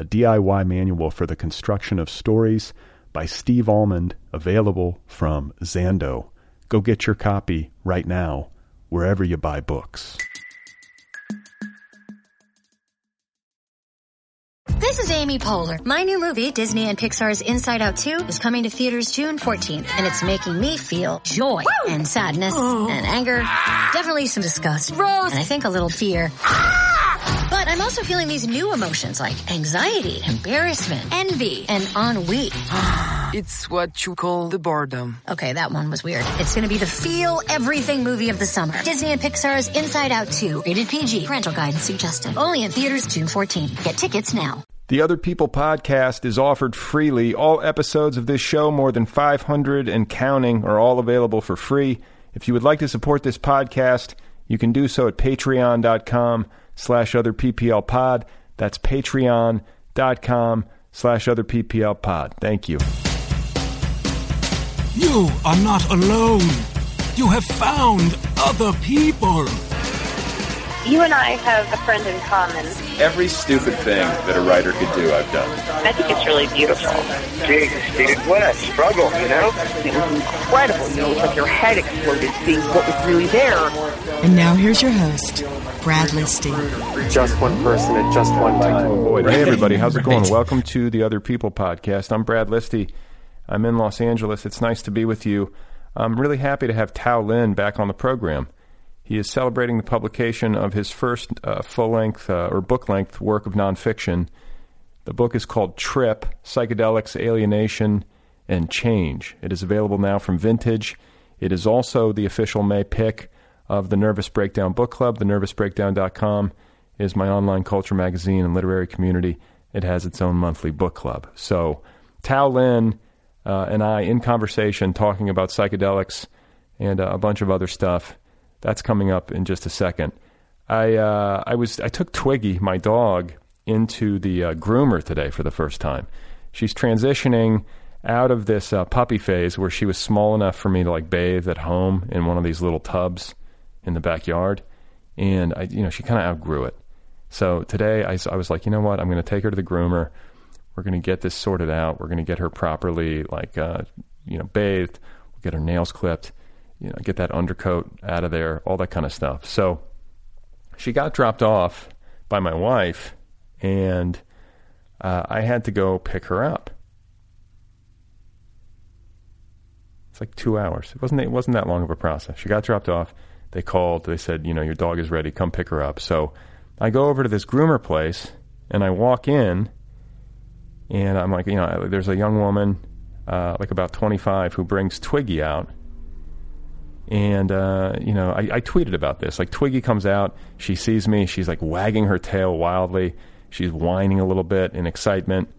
a DIY manual for the construction of stories by Steve Almond, available from Zando. Go get your copy right now, wherever you buy books. This is Amy Poehler. My new movie, Disney and Pixar's Inside Out 2, is coming to theaters June 14th, and it's making me feel joy Woo! and sadness and anger, ah! definitely some disgust, Rose, and I think a little fear. Ah! But I'm also feeling these new emotions like anxiety, embarrassment, envy, and ennui. it's what you call the boredom. Okay, that one was weird. It's gonna be the feel everything movie of the summer. Disney and Pixar's Inside Out 2, rated PG, parental guidance suggested. Only in theaters June 14th. Get tickets now. The Other People podcast is offered freely. All episodes of this show, more than 500 and counting, are all available for free. If you would like to support this podcast, you can do so at patreon.com slash other PPL pod. That's patreon.com slash other PPL pod. Thank you. You are not alone. You have found other people. You and I have a friend in common. Every stupid thing that a writer could do, I've done. I think it's really beautiful. Jeez, dude, what a struggle, you know? It was incredible. You know, it was like your head exploded seeing what was really there. And now here's your host, Brad Listi. Just one person at just one time. Hey everybody, how's it going? Welcome to the Other People podcast. I'm Brad Listi. I'm in Los Angeles. It's nice to be with you. I'm really happy to have Tao Lin back on the program. He is celebrating the publication of his first uh, full length uh, or book length work of nonfiction. The book is called Trip Psychedelics, Alienation, and Change. It is available now from Vintage. It is also the official May pick of the Nervous Breakdown Book Club. The TheNervousBreakdown.com is my online culture magazine and literary community. It has its own monthly book club. So, Tao Lin uh, and I in conversation talking about psychedelics and uh, a bunch of other stuff. That's coming up in just a second. I uh, I was I took Twiggy, my dog, into the uh, groomer today for the first time. She's transitioning out of this uh, puppy phase where she was small enough for me to like bathe at home in one of these little tubs in the backyard, and I you know she kind of outgrew it. So today I, I was like, you know what, I'm going to take her to the groomer. We're going to get this sorted out. We're going to get her properly like uh, you know bathed. We'll get her nails clipped you know, get that undercoat out of there, all that kind of stuff. So she got dropped off by my wife, and uh, I had to go pick her up. It's like two hours. It wasn't. It wasn't that long of a process. She got dropped off. They called. They said, you know, your dog is ready. Come pick her up. So I go over to this groomer place, and I walk in, and I'm like, you know, there's a young woman, uh, like about 25, who brings Twiggy out and, uh, you know, I, I tweeted about this. Like, Twiggy comes out, she sees me, she's like wagging her tail wildly. She's whining a little bit in excitement.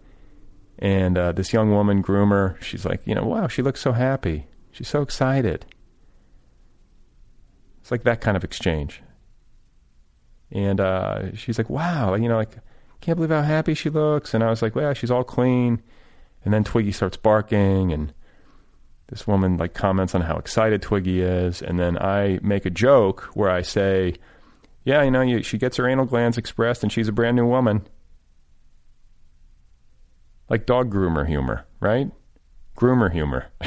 And uh, this young woman, groomer, she's like, you know, wow, she looks so happy. She's so excited. It's like that kind of exchange. And uh, she's like, wow, you know, like, can't believe how happy she looks. And I was like, well, she's all clean. And then Twiggy starts barking and this woman like comments on how excited Twiggy is, and then I make a joke where I say, "Yeah, you know, you, she gets her anal glands expressed, and she's a brand new woman." Like dog groomer humor, right? Groomer humor.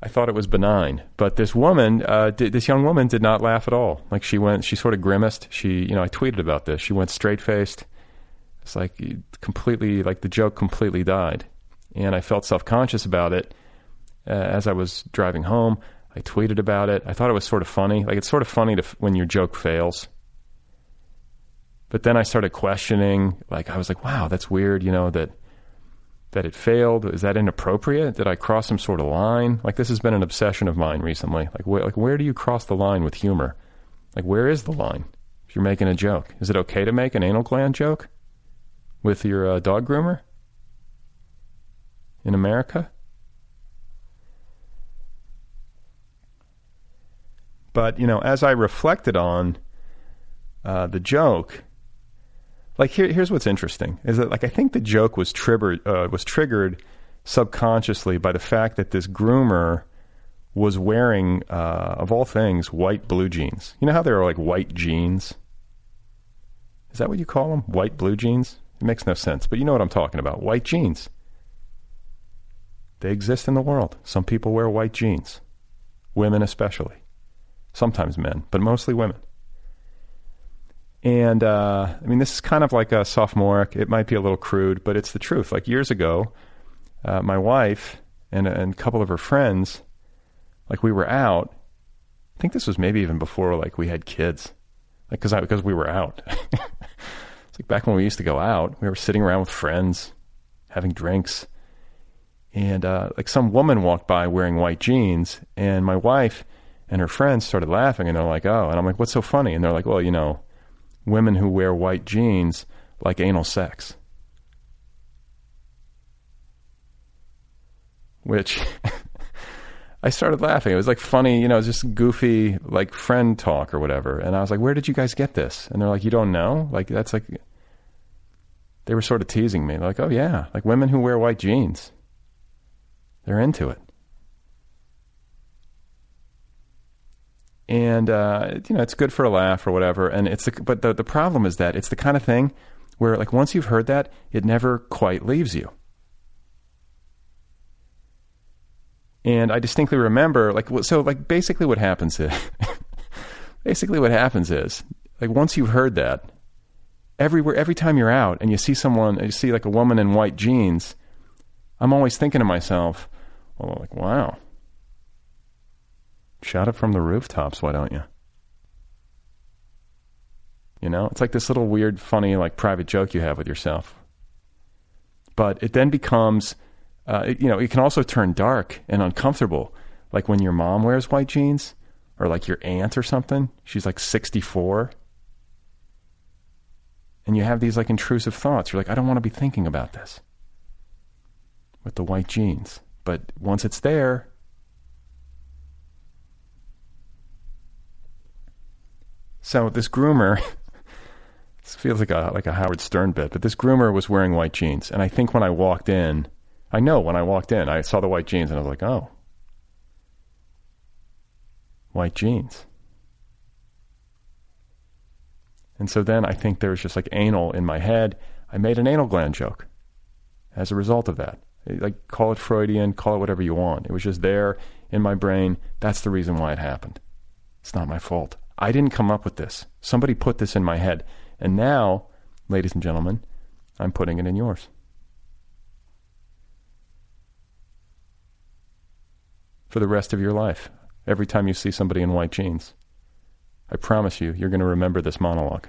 I thought it was benign, but this woman, uh, did, this young woman, did not laugh at all. Like she went, she sort of grimaced. She, you know, I tweeted about this. She went straight faced. It's like completely, like the joke completely died. And I felt self conscious about it uh, as I was driving home. I tweeted about it. I thought it was sort of funny. Like it's sort of funny to, when your joke fails. But then I started questioning. Like I was like, "Wow, that's weird." You know that that it failed. Is that inappropriate? Did I cross some sort of line? Like this has been an obsession of mine recently. Like wh- like where do you cross the line with humor? Like where is the line? If you're making a joke, is it okay to make an anal gland joke with your uh, dog groomer in America? But you know, as I reflected on uh, the joke, like here, here's what's interesting is that like I think the joke was triggered uh, was triggered subconsciously by the fact that this groomer was wearing uh, of all things white blue jeans. You know how there are like white jeans. Is that what you call them? White blue jeans? It makes no sense, but you know what I'm talking about. White jeans. They exist in the world. Some people wear white jeans, women especially. Sometimes men, but mostly women. And uh, I mean, this is kind of like a sophomoric. It might be a little crude, but it's the truth. Like years ago, uh, my wife and, and a couple of her friends, like we were out. I think this was maybe even before like we had kids, like because because we were out. it's like back when we used to go out. We were sitting around with friends, having drinks, and uh, like some woman walked by wearing white jeans, and my wife and her friends started laughing, and they're like, "Oh," and I'm like, "What's so funny?" And they're like, "Well, you know." women who wear white jeans like anal sex. Which I started laughing. It was like funny, you know, just goofy, like friend talk or whatever. And I was like, where did you guys get this? And they're like, you don't know? Like, that's like, they were sort of teasing me. Like, oh, yeah, like women who wear white jeans. They're into it. and uh, you know it's good for a laugh or whatever. And it's the, but the the problem is that it's the kind of thing where like once you've heard that, it never quite leaves you. And I distinctly remember like so like basically what happens is basically what happens is like once you've heard that everywhere every time you're out and you see someone you see like a woman in white jeans, I'm always thinking to myself, well like wow Shout it from the rooftops, why don't you? You know, it's like this little weird, funny, like private joke you have with yourself. But it then becomes, uh, it, you know, it can also turn dark and uncomfortable. Like when your mom wears white jeans, or like your aunt or something. She's like 64. And you have these like intrusive thoughts. You're like, I don't want to be thinking about this with the white jeans. But once it's there, So this groomer, this feels like a like a Howard Stern bit, but this groomer was wearing white jeans, and I think when I walked in, I know when I walked in, I saw the white jeans, and I was like, oh, white jeans. And so then I think there was just like anal in my head. I made an anal gland joke as a result of that. Like, call it Freudian, call it whatever you want. It was just there in my brain. That's the reason why it happened. It's not my fault. I didn't come up with this. Somebody put this in my head. And now, ladies and gentlemen, I'm putting it in yours. For the rest of your life, every time you see somebody in white jeans, I promise you, you're going to remember this monologue.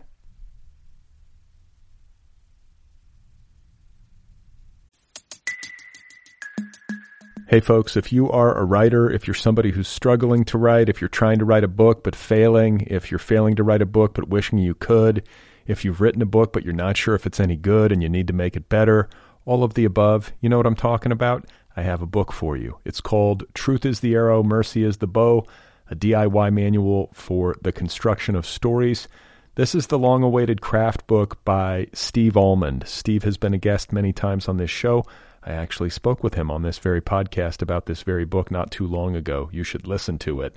Hey, folks, if you are a writer, if you're somebody who's struggling to write, if you're trying to write a book but failing, if you're failing to write a book but wishing you could, if you've written a book but you're not sure if it's any good and you need to make it better, all of the above, you know what I'm talking about? I have a book for you. It's called Truth is the Arrow, Mercy is the Bow, a DIY manual for the construction of stories. This is the long awaited craft book by Steve Almond. Steve has been a guest many times on this show. I actually spoke with him on this very podcast about this very book not too long ago. You should listen to it.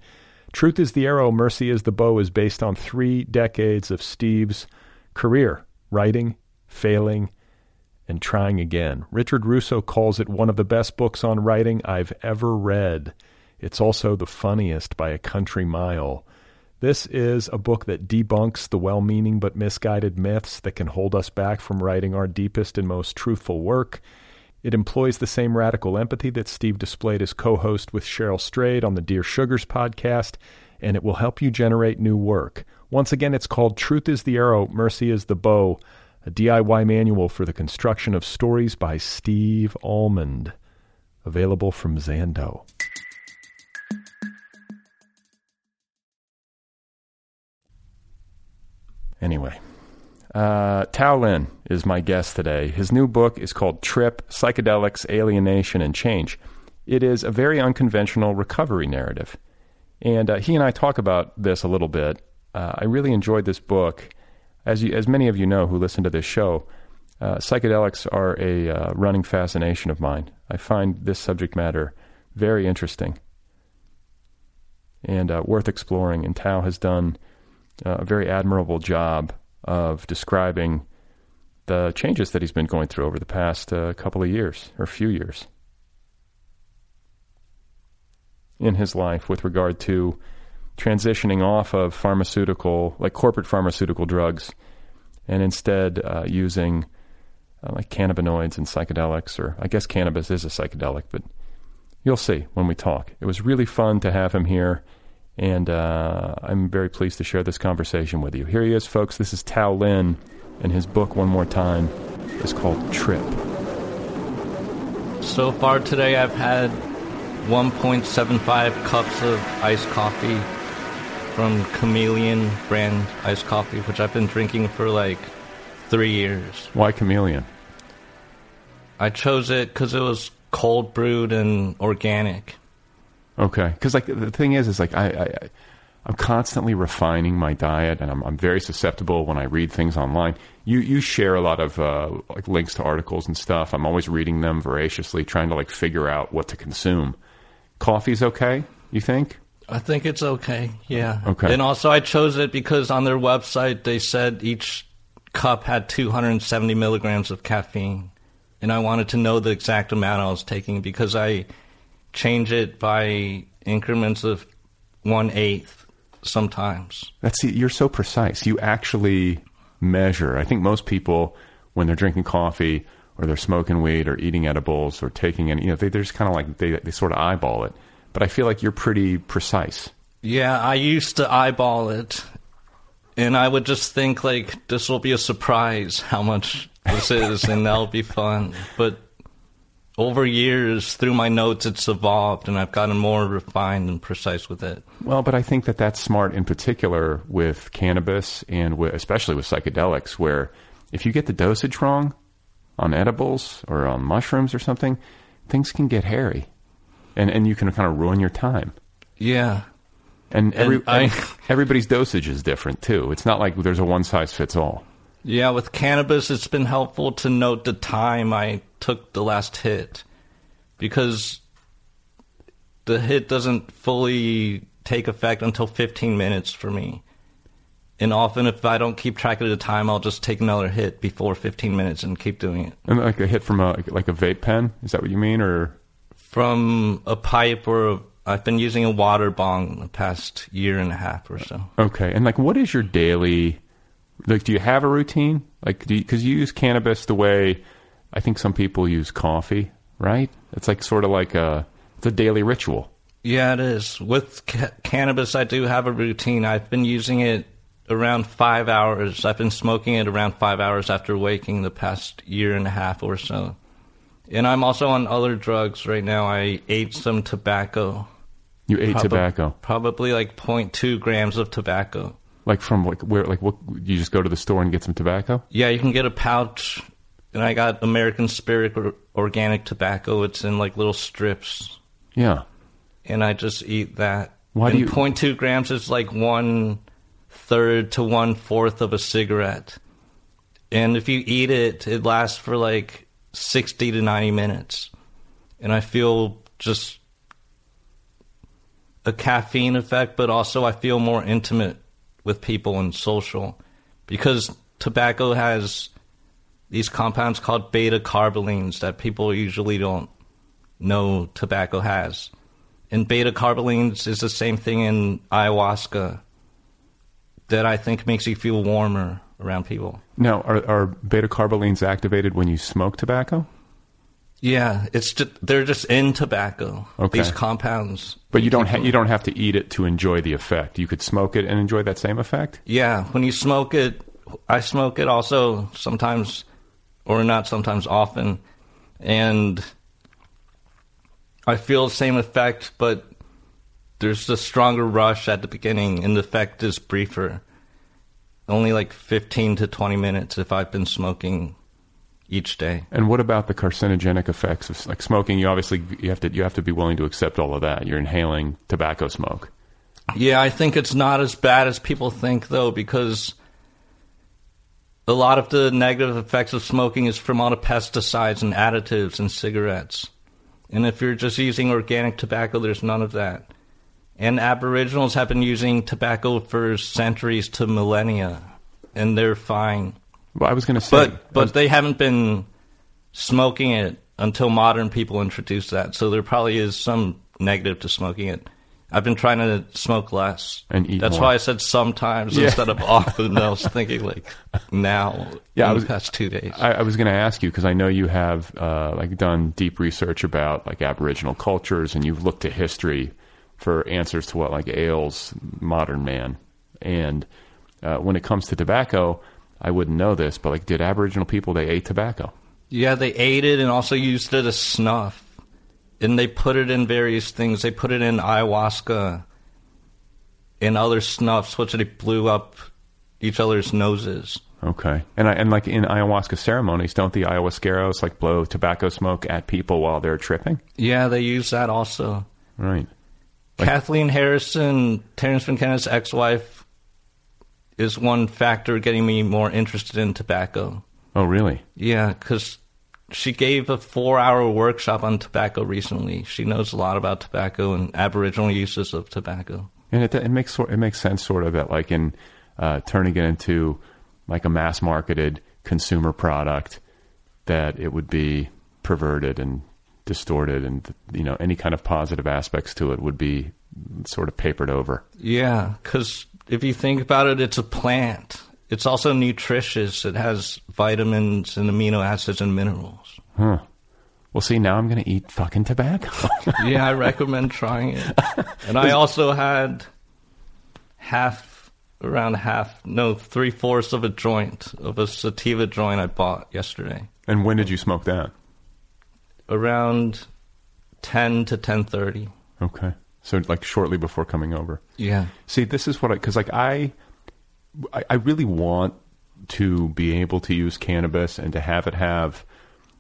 Truth is the Arrow, Mercy is the Bow is based on three decades of Steve's career writing, failing, and trying again. Richard Russo calls it one of the best books on writing I've ever read. It's also the funniest by a country mile. This is a book that debunks the well meaning but misguided myths that can hold us back from writing our deepest and most truthful work. It employs the same radical empathy that Steve displayed as co host with Cheryl Strayed on the Dear Sugars podcast, and it will help you generate new work. Once again, it's called Truth is the Arrow, Mercy is the Bow, a DIY manual for the construction of stories by Steve Almond. Available from Zando. Anyway, uh, Tao Lin is my guest today. His new book is called Trip Psychedelics, Alienation, and Change. It is a very unconventional recovery narrative. And uh, he and I talk about this a little bit. Uh, I really enjoyed this book. As, you, as many of you know who listen to this show, uh, psychedelics are a uh, running fascination of mine. I find this subject matter very interesting and uh, worth exploring. And Tao has done a very admirable job of describing the changes that he's been going through over the past uh, couple of years or few years in his life with regard to transitioning off of pharmaceutical, like corporate pharmaceutical drugs, and instead uh, using uh, like cannabinoids and psychedelics, or I guess cannabis is a psychedelic, but you'll see when we talk. It was really fun to have him here. And uh, I'm very pleased to share this conversation with you. Here he is, folks. This is Tao Lin, and his book, one more time, is called Trip. So far today, I've had 1.75 cups of iced coffee from Chameleon brand iced coffee, which I've been drinking for like three years. Why Chameleon? I chose it because it was cold brewed and organic. Okay, because like the thing is, is like I, I I'm constantly refining my diet, and I'm I'm very susceptible when I read things online. You you share a lot of uh, like links to articles and stuff. I'm always reading them voraciously, trying to like figure out what to consume. Coffee's okay, you think? I think it's okay. Yeah. Okay. And also, I chose it because on their website they said each cup had 270 milligrams of caffeine, and I wanted to know the exact amount I was taking because I change it by increments of one eighth sometimes. That's you're so precise. You actually measure. I think most people, when they're drinking coffee or they're smoking weed or eating edibles or taking any, you know, they, they're just kind of like they they sort of eyeball it. But I feel like you're pretty precise. Yeah, I used to eyeball it, and I would just think like this will be a surprise how much this is, and that'll be fun. But over years, through my notes, it's evolved, and I've gotten more refined and precise with it. Well, but I think that that's smart in particular with cannabis and with, especially with psychedelics, where if you get the dosage wrong on edibles or on mushrooms or something, things can get hairy, and and you can kind of ruin your time. Yeah. And, every, And I- everybody's dosage is different too. It's not like there's a one size fits all. Yeah, with cannabis, it's been helpful to note the time I took the last hit because the hit doesn't fully take effect until 15 minutes for me. And often, if I don't keep track of the time, I'll just take another hit before 15 minutes and keep doing it. And like a hit from a like a vape pen. Is that what you mean, or From a pipe or a, I've been using a water bong the past year and a half or so. Okay, and like, what is your daily? Like, do you have a routine? Like, do because you, use cannabis the way I think some people use coffee, right? It's like sort of like a it's a daily ritual. Yeah, it is. With ca- cannabis, I do have a routine. I've been using it around five hours. I've been smoking it around five hours after waking the past year and a half or so. And I'm also on other drugs right now. I ate some tobacco. You ate Proba- tobacco, Probably like 0.2 grams of tobacco. Like from like where? Like what? You just go to the store and get some tobacco? Yeah, you can get a pouch. And I got American Spirit or- organic tobacco. It's in like little strips. Yeah. and I just eat that. Why do and you- 0.2 grams is like one third to one fourth of a cigarette. And if you eat it, it lasts for like 60 to 90 minutes. And I feel just a caffeine effect, but also I feel more intimate with people and social because tobacco has these compounds called beta carbolines that people usually don't know tobacco has. And beta carbolines is the same thing in ayahuasca that I think makes you feel warmer around people. Now, are, are beta carbolines activated when you smoke tobacco? Yeah, it's just they're just in tobacco. Okay. These compounds. But you don't ha- you don't have to eat it to enjoy the effect. You could smoke it and enjoy that same effect. Yeah, when you smoke it, I smoke it also sometimes, or not sometimes, often, and I feel the same effect, but there's a stronger rush at the beginning, and the effect is briefer. Only like 15 to 20 minutes if I've been smoking each day. And what about the carcinogenic effects of like smoking? You obviously you have to you have to be willing to accept all of that. You're inhaling tobacco smoke. Yeah, I think it's not as bad as people think, though, because a lot of the negative effects of smoking is from all the pesticides and additives in cigarettes. And if you're just using organic tobacco, there's none of that. And Aboriginals have been using tobacco for centuries to millennia, and they're fine. Well, I was going to say, But but they haven't been smoking it until modern people introduced that. So there probably is some negative to smoking it. I've been trying to smoke less. And eat That's more. why I said sometimes Yeah. instead of often. I was thinking like now Yeah, I was- the past two days. I, I was going to ask you because I know you have uh, like done deep research about like Aboriginal cultures, and you've looked at history for answers to what like ails modern man. And uh, when it comes to tobacco, I wouldn't know this, but like, did Aboriginal people they ate tobacco? Yeah, they ate it and also used it as snuff. And they put it in various things. They put it in ayahuasca and other snuffs, which they blew up each other's noses. Okay, and I, and like in ayahuasca ceremonies, don't the ayahuasqueros like blow tobacco smoke at people while they're tripping? Yeah, they use that also. Right. Kathleen Harrison, Terence McKenna's ex-wife, is one factor getting me more interested in tobacco. Oh, really? Yeah, because she gave a four-hour workshop on tobacco recently. She knows a lot about tobacco and Aboriginal uses of tobacco. And it, it makes it makes sense sort of that like in uh, turning it into like a mass marketed consumer product that it would be perverted and distorted and you know any kind of positive aspects to it would be sort of papered over. Yeah, because if you think about it, it's a plant. It's also nutritious. It has vitamins and amino acids and minerals. Huh. Well, see, now I'm going to eat fucking tobacco. yeah, I recommend trying it. And I also had half, around half, no, three fourths of a joint of a sativa joint I bought yesterday. and when did you smoke that? Around ten to ten thirty. Okay. So like shortly before coming over. Yeah. See, this is what I because like I, I, I really want to be able to use cannabis and to have it have,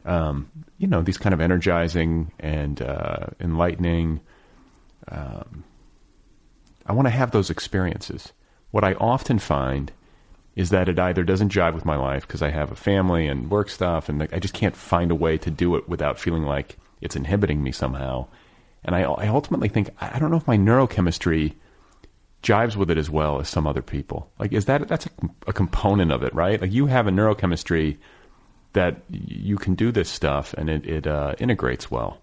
um, you know, these kind of energizing and uh, enlightening. Um, I want to have those experiences. What I often find is that it either doesn't jive with my life because I have a family and work stuff, and like, I just can't find a way to do it without feeling like it's inhibiting me somehow. And I, I ultimately think I don't know if my neurochemistry jives with it as well as some other people. Like, is that that's a, a component of it, right? Like, you have a neurochemistry that you can do this stuff, and it it uh, integrates well.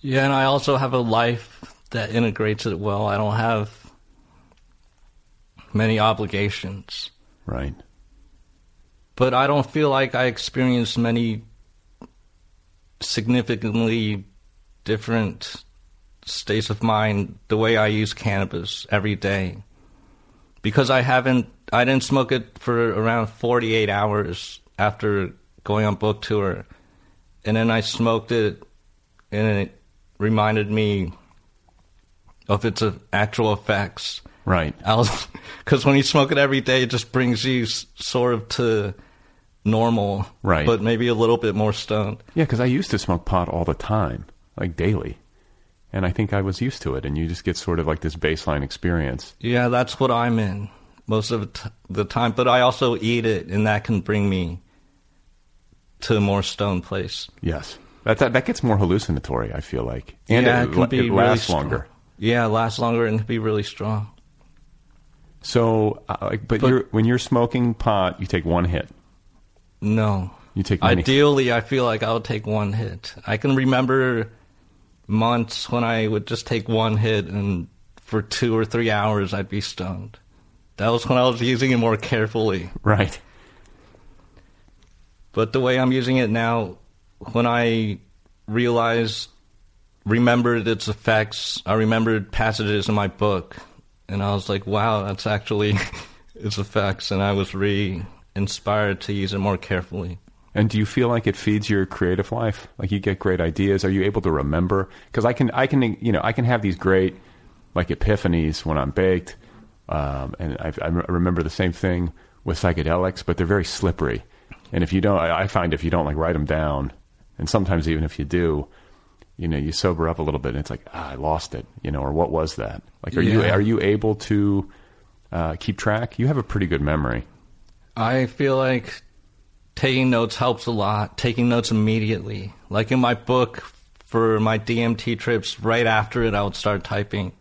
Yeah, and I also have a life that integrates it well. I don't have many obligations. Right. But I don't feel like I experienced many significantly different states of mind the way I use cannabis every day. Because I haven't, I didn't smoke it for around 48 hours after going on book tour. And then I smoked it and it reminded me of its uh, actual effects. Right. Because when you smoke it every day, it just brings you sort of to normal, Right. But maybe a little bit more stoned. Yeah, because I used to smoke pot all the time, like daily, and I think I was used to it. And you just get sort of like this baseline experience. Yeah, that's what I'm in most of the time. But I also eat it, and that can bring me to a more stone place. Yes, that that, that gets more hallucinatory. I feel like, and yeah, it, it can be it really lasts strong. longer. Yeah, it lasts longer and can be really strong. So, uh, but, But- you're, when you're smoking pot, you take one hit. No. You take many. Ideally, I feel like I'll take one hit. I can remember months when I would just take one hit, and for two or three hours, I'd be stoned. That was when I was using it more carefully. Right. But the way I'm using it now, when I realized, remembered its effects. I remembered passages in my book, and I was like, "Wow, that's actually its effects." And I was re inspired to use it more carefully. And do you feel like it feeds your creative life? Like you get great ideas? Are you able to remember? Because I can, I can, you know, I can have these great like epiphanies when I'm baked, um, and I, I remember the same thing with psychedelics, but they're very slippery. And if you don't, I find if you don't like write them down, and sometimes even if you do, you know, you sober up a little bit, and it's like, ah, I lost it, you know, or what was that? Like, are yeah. you are you able to uh, keep track? You have a pretty good memory. I feel like taking notes helps a lot. Taking notes immediately, like in my book for my DMT trips, right after it, I would start typing.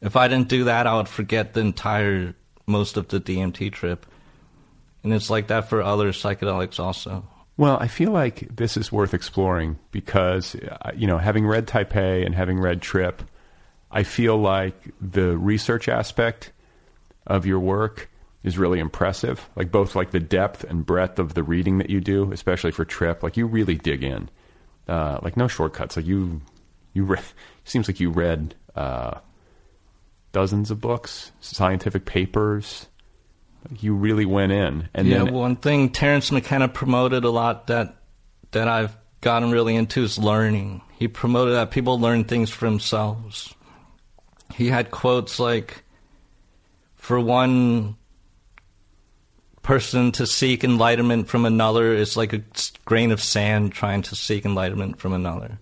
If I didn't do that, I would forget the entire most of the DMT trip. And it's like that for other psychedelics also. Well, I feel like this is worth exploring because, uh, you know, having read Taipei and having read Trip, I feel like the research aspect of your work is really impressive. Like both like the depth and breadth of the reading that you do, especially for Trip. Like you really dig in. Uh, like no shortcuts. Like you, you re- seems like you read uh, dozens of books, scientific papers. You really went in, and yeah. Then, one thing Terence McKenna promoted a lot that that I've gotten really into is learning. He promoted that people learn things for themselves. He had quotes like, "For one person to seek enlightenment from another is like a grain of sand trying to seek enlightenment from another."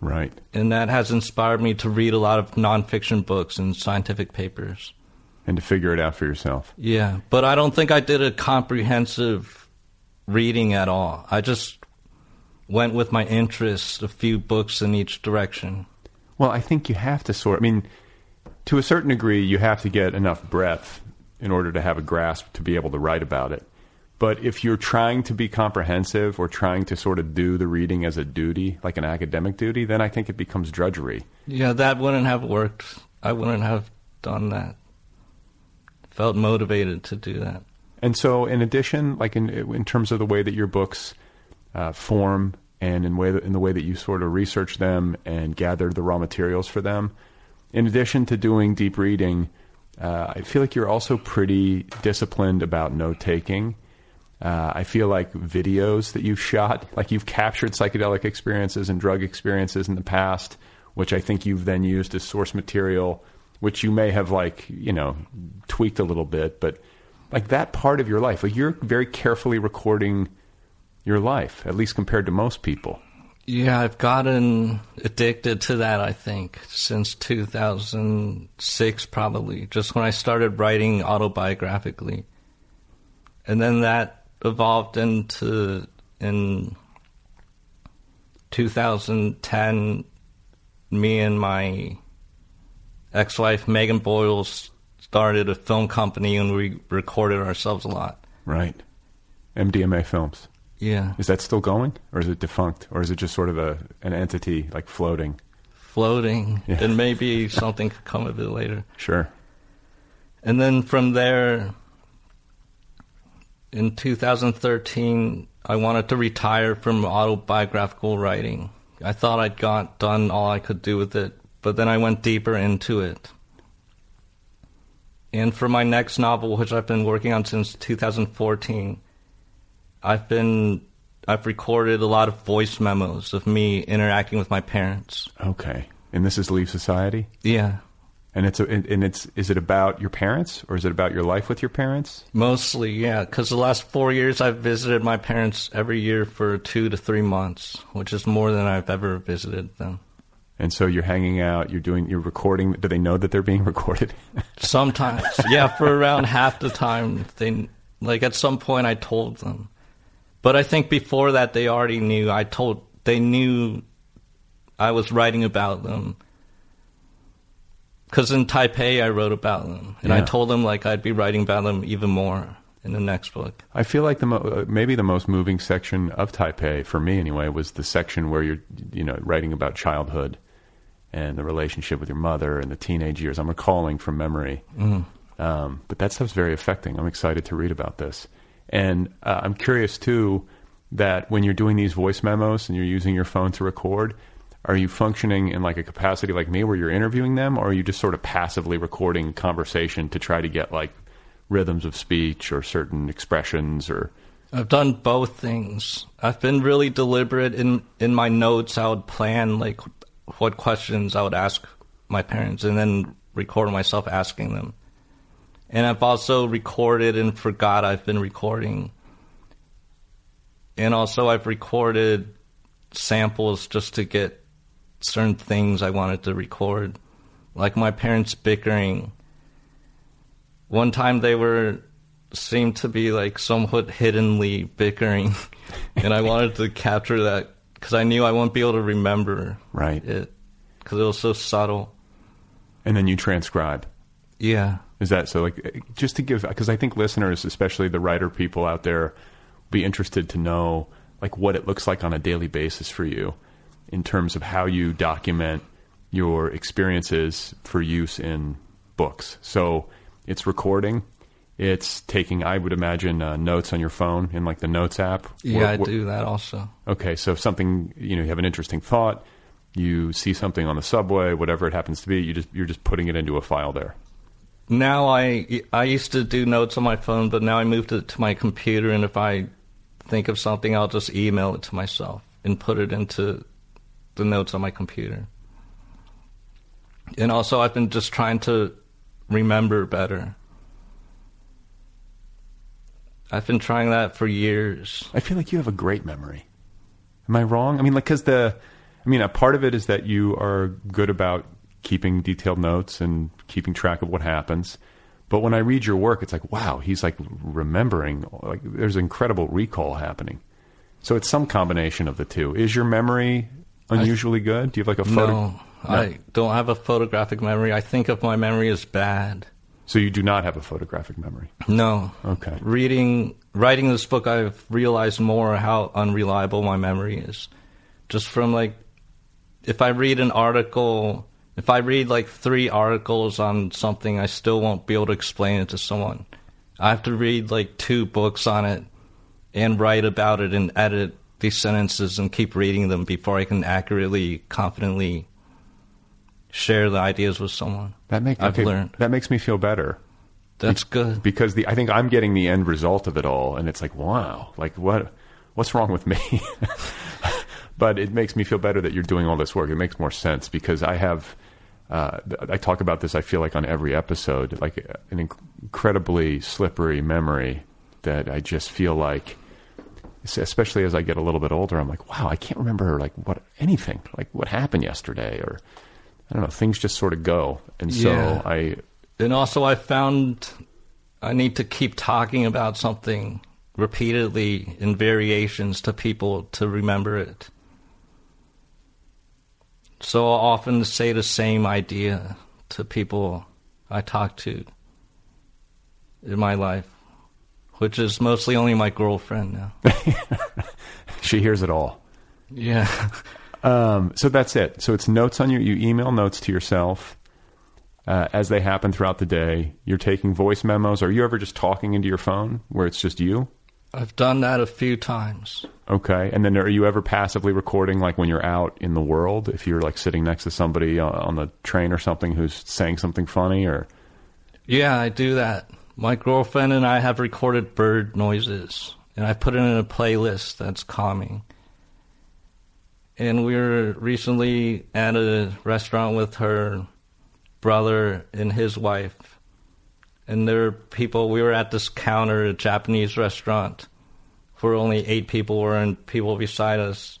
Right. And that has inspired me to read a lot of nonfiction books and scientific papers. And to figure it out for yourself. Yeah. But I don't think I did a comprehensive reading at all. I just went with my interests, a few books in each direction. Well, I think you have to sort. I mean, to a certain degree, you have to get enough breadth in order to have a grasp to be able to write about it. But if you're trying to be comprehensive or trying to sort of do the reading as a duty, like an academic duty, then I think it becomes drudgery. Yeah, that wouldn't have worked. I wouldn't have done that. Felt motivated to do that. And so, in addition, like in in terms of the way that your books uh, form and in way that, in the way that you sort of research them and gather the raw materials for them, in addition to doing deep reading, uh, I feel like you're also pretty disciplined about note taking uh, I feel like videos that you've shot, like you've captured psychedelic experiences and drug experiences in the past, which I think you've then used as source material, which you may have like, you know, tweaked a little bit, but like that part of your life, like you're very carefully recording your life, at least compared to most people. Yeah, I've gotten addicted to that, I think, since 2006, probably, just when I started writing autobiographically. And then that evolved into in 2010 me and my ex-wife Megan Boyle started a film company and we recorded ourselves a lot. Right. MDMA Films. Yeah. Is that still going or is it defunct or is it just sort of a an entity like floating? Floating. Yeah. And maybe something could come of it later. Sure. And then from there in 2013, I wanted to retire from autobiographical writing. I thought I'd got done all I could do with it, but then I went deeper into it. And for my next novel, which I've been working on since 2014, I've been I've recorded a lot of voice memos of me interacting with my parents. Okay. And this is Leave Society? Yeah. And it's a, and it's is it about your parents or is it about your life with your parents? Mostly, yeah. Because the last four years I've visited my parents every year for two to three months, which is more than I've ever visited them. And so you're hanging out, you're doing, you're recording. Do they know that they're being recorded? Sometimes, yeah. For around half the time, they like at some point I told them, but I think before that they already knew. I told they knew I was writing about them because in Taipei I wrote about them, and yeah. I told them like I'd be writing about them even more in the next book. I feel like the mo- uh, maybe the most moving section of Taipei for me anyway was the section where you're you know writing about childhood and the relationship with your mother and the teenage years. I'm recalling from memory, mm. um, but that stuff's very affecting. I'm excited to read about this, and uh, I'm curious too. that when you're doing these voice memos and you're using your phone to record, are you functioning in like a capacity like me where you're interviewing them, or are you just sort of passively recording conversation to try to get like rhythms of speech or certain expressions or I've done both things. I've been really deliberate in in my notes. I would plan like what questions I would ask my parents, and then record myself asking them. And I've also recorded and forgot I've been recording. And also, I've recorded samples just to get certain things I wanted to record, like my parents bickering. One time they were seemed to be like somewhat hiddenly bickering, and I wanted to capture that because I knew I wouldn't be able to remember right it because it was so subtle. And then you transcribe. Yeah. Is that so? Like, just to give, because I think listeners, especially the writer people out there, be interested to know like what it looks like on a daily basis for you in terms of how you document your experiences for use in books. So it's recording, it's taking, I would imagine, uh, notes on your phone in like the Notes app. Yeah, I do that also. Okay, so if something you know, you have an interesting thought, you see something on the subway, whatever it happens to be, you just you're just putting it into a file there. Now I I used to do notes on my phone, but now I moved it to my computer, and if I think of something, I'll just email it to myself and put it into the notes on my computer. And also, I've been just trying to remember better. I've been trying that for years. I feel like you have a great memory. Am I wrong? I mean, like, because the, I mean, a part of it is that you are good about keeping detailed notes and keeping track of what happens. But when I read your work, it's like, wow, he's like remembering. Like, there's incredible recall happening. So it's some combination of the two. Is your memory unusually good? Do you have like a photo? No, I don't have a photographic memory. I think of my memory as bad. So you do not have a photographic memory? No. Okay. Reading, writing this book, I've realized more how unreliable my memory is. Just from like, if I read an article, if I read like three articles on something, I still won't be able to explain it to someone. I have to read like two books on it and write about it and edit these sentences and keep reading them before I can accurately, confidently share the ideas with someone. That makes I've okay, learned. that makes me feel better. That's good. because the I think I'm getting the end result of it all, and it's like, wow, like what what's wrong with me? but it makes me feel better that you're doing all this work. It makes more sense because I have. Uh, I talk about this. I feel like on every episode, like an inc- incredibly slippery memory that I just feel like, especially as I get a little bit older, I'm like, wow, I can't remember like what anything, like what happened yesterday, or I don't know, things just sort of go. And so Yeah. I, And also, I found I need to keep talking about something repeatedly in variations to people to remember it. So I'll often say the same idea to people I talk to in my life, which is mostly only my girlfriend now. she hears it all. yeah. Um, so that's it. So it's notes on your. You email notes to yourself uh, as they happen throughout the day. You're taking voice memos. Are you ever just talking into your phone where it's just you? I've done that a few times. Okay. And then are you ever passively recording, like when you're out in the world? If you're like sitting next to somebody on, on the train or something who's saying something funny, or Yeah, I do that. My girlfriend and I have recorded bird noises, and I put it in a playlist that's calming. And we were recently at a restaurant with her brother and his wife. And there were people, we were at this counter, a Japanese restaurant, where only eight people were, and people beside us.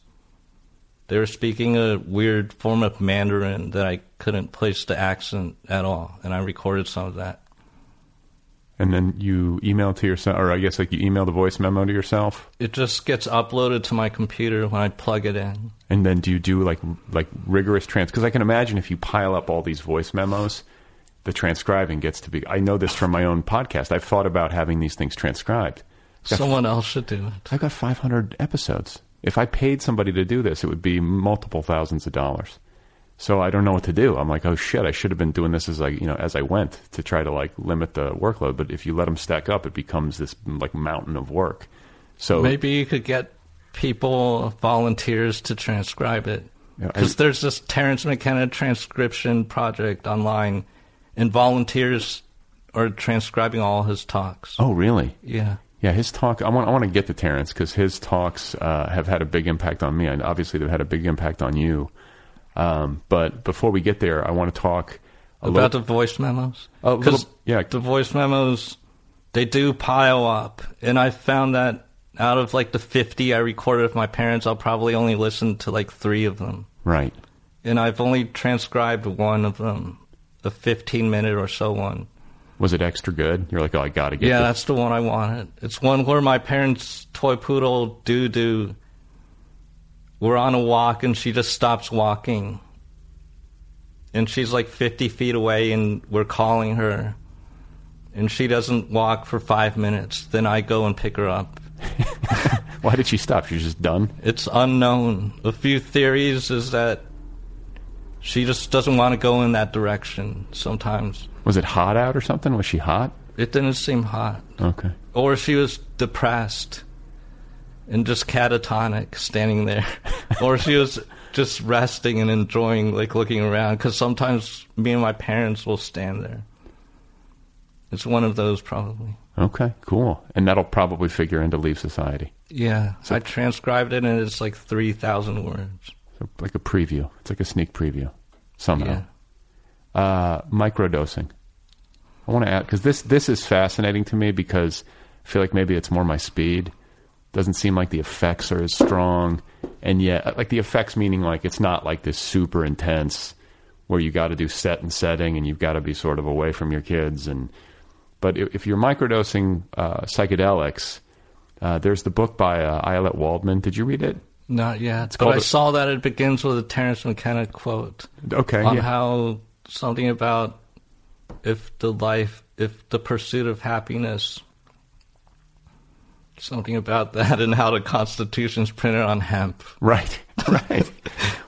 They were speaking a weird form of Mandarin that I couldn't place the accent at all, and I recorded some of that. and then you email to yourself, or I guess like you email the voice memo to yourself, It just gets uploaded to my computer when I plug it in. and then do you do like like rigorous trans? Because I can imagine if you pile up all these voice memos, the transcribing gets to be. I know this from my own podcast. I've thought about having these things transcribed. Got- Someone else should do it. I've got 500 episodes. If I paid somebody to do this, it would be multiple thousands of dollars. So I don't know what to do. I'm like, oh shit, I should have been doing this as I, you know, as I went to try to like limit the workload. But if you let them stack up, it becomes this like mountain of work. So Maybe you could get people, volunteers to transcribe it. Yeah, Because there's this Terence McKenna transcription project online, and volunteers are transcribing all his talks. Oh, really? Yeah. Yeah, his talk. I want. I want to get to Terence because his talks uh, have had a big impact on me, and obviously they've had a big impact on you. Um, but before we get there, I want to talk About the voice memos? A little- 'Cause yeah. The voice memos, they do pile up. And I found that out of like the 50 I recorded with my parents, I'll probably only listen to like three of them. right. And I've only transcribed one of them, a 15 minute or so one. Was it extra good? You're like, oh, I got to get. Yeah, this. that's the one I wanted. It's one where my parents' toy poodle Doo Doo. We're on a walk and she just stops walking. And she's like 50 feet away and we're calling her. And she doesn't walk for five minutes. Then I go and pick her up. Why did she stop? She's just done. It's unknown. A few theories is that she just doesn't want to go in that direction sometimes. Was it hot out or something? Was she hot? It didn't seem hot. Okay. Or she was depressed and just catatonic standing there. or she was just resting and enjoying, like looking around. Because sometimes me and my parents will stand there. It's one of those, probably. Okay. Cool. And that'll probably figure into Leave Society. Yeah. I transcribed it and it's like 3,000 words. Like a preview. It's like a sneak preview. Somehow. Yeah. uh, microdosing. I want to add because this this is fascinating to me because I feel like maybe it's more my speed. Doesn't seem like the effects are as strong, and yet like the effects meaning like it's not like this super intense where you got to do set and setting and you've got to be sort of away from your kids and. But if if you're microdosing uh, psychedelics, uh, there's the book by uh, Ayelet Waldman. Did you read it? Not yet. but called I saw that it begins with a Terence McKenna quote. Okay, On yeah. how something about if the life, if the pursuit of happiness, something about that and how the Constitution's printed on hemp. Right, right.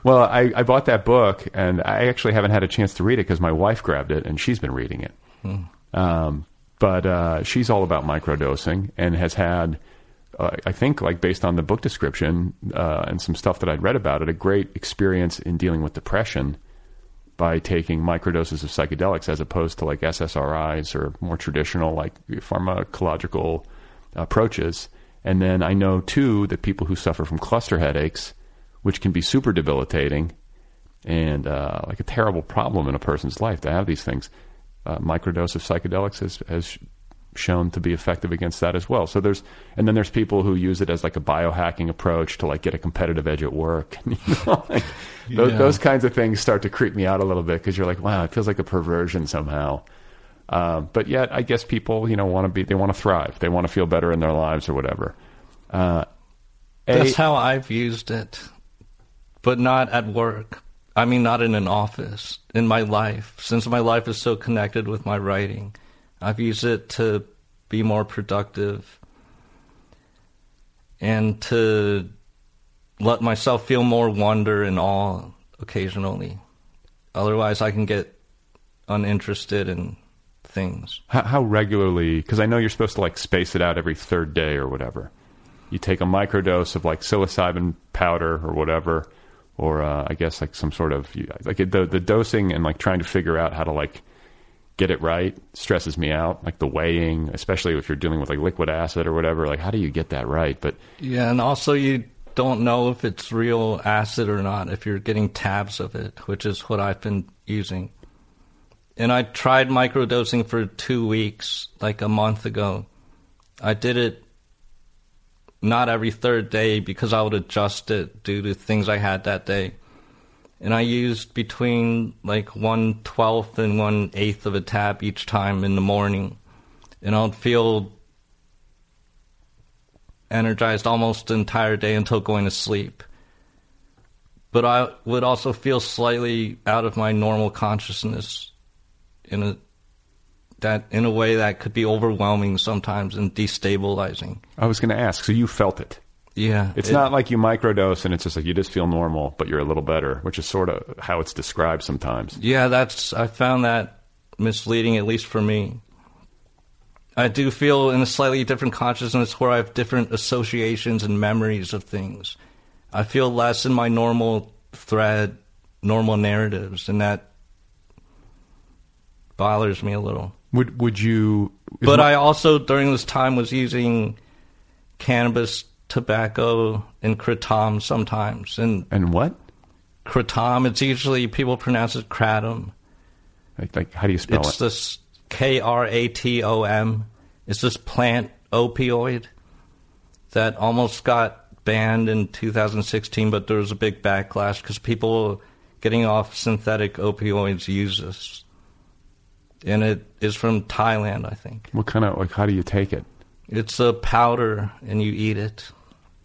well, I, I bought that book, and I actually haven't had a chance to read it because my wife grabbed it, and she's been reading it. Um, but uh, she's all about microdosing and has had, uh, I think, like based on the book description uh, and some stuff that I'd read about it, a great experience in dealing with depression by taking microdoses of psychedelics as opposed to like SSRIs or more traditional like pharmacological approaches. And then I know too that people who suffer from cluster headaches, which can be super debilitating and uh, like a terrible problem in a person's life to have these things, uh, microdose of psychedelics has, has shown to be effective against that as well. So there's, and then there's people who use it as like a biohacking approach to like get a competitive edge at work. you know, like those, Yeah. those kinds of things start to creep me out a little bit because you're like, wow, it feels like a perversion somehow. Um, but yet, I guess people, you know, want to be, they want to thrive, they want to feel better in their lives or whatever. Uh, A- That's how I've used it, but not at work. I mean, not in an office. In my life, since my life is so connected with my writing, I've used it to be more productive and to let myself feel more wonder and awe occasionally. Otherwise, I can get uninterested in things. How, how regularly? Because I know you're supposed to like space it out every third day or whatever. You take a microdose of like psilocybin powder or whatever, or uh, I guess like some sort of like the the dosing and like trying to figure out how to like get it right stresses me out. Like the weighing, especially if you're dealing with like liquid acid or whatever. Like how do you get that right? But Yeah, and also you don't know if it's real acid or not if you're getting tabs of it, which is what I've been using. And I tried microdosing for two weeks, like a month ago. I did it not every third day because I would adjust it due to things I had that day. And I used between like one twelfth and one eighth of a tab each time in the morning. And I'd feel energized almost the entire day until going to sleep. But I would also feel slightly out of my normal consciousness in a that in a way that could be overwhelming sometimes and destabilizing. I was going to ask. So you felt it? Yeah. It's it- not like you microdose and it's just like you just feel normal, but you're a little better, which is sort of how it's described sometimes. Yeah, that's I found that misleading at least for me. I do feel in a slightly different consciousness where I have different associations and memories of things. I feel less in my normal thread, normal narratives, and that bothers me a little. Would would you? But I also during this time was using cannabis, tobacco, and kratom sometimes. And and what? Kratom. It's usually people pronounce it kratom. Like, like how do you spell it's it? It's this K R A T O M. It's this plant opioid that almost got banned in 2016, but there was a big backlash because people getting off synthetic opioids use this. And it is from Thailand, I think. What kind of like? How do you take it? It's a powder, and you eat it.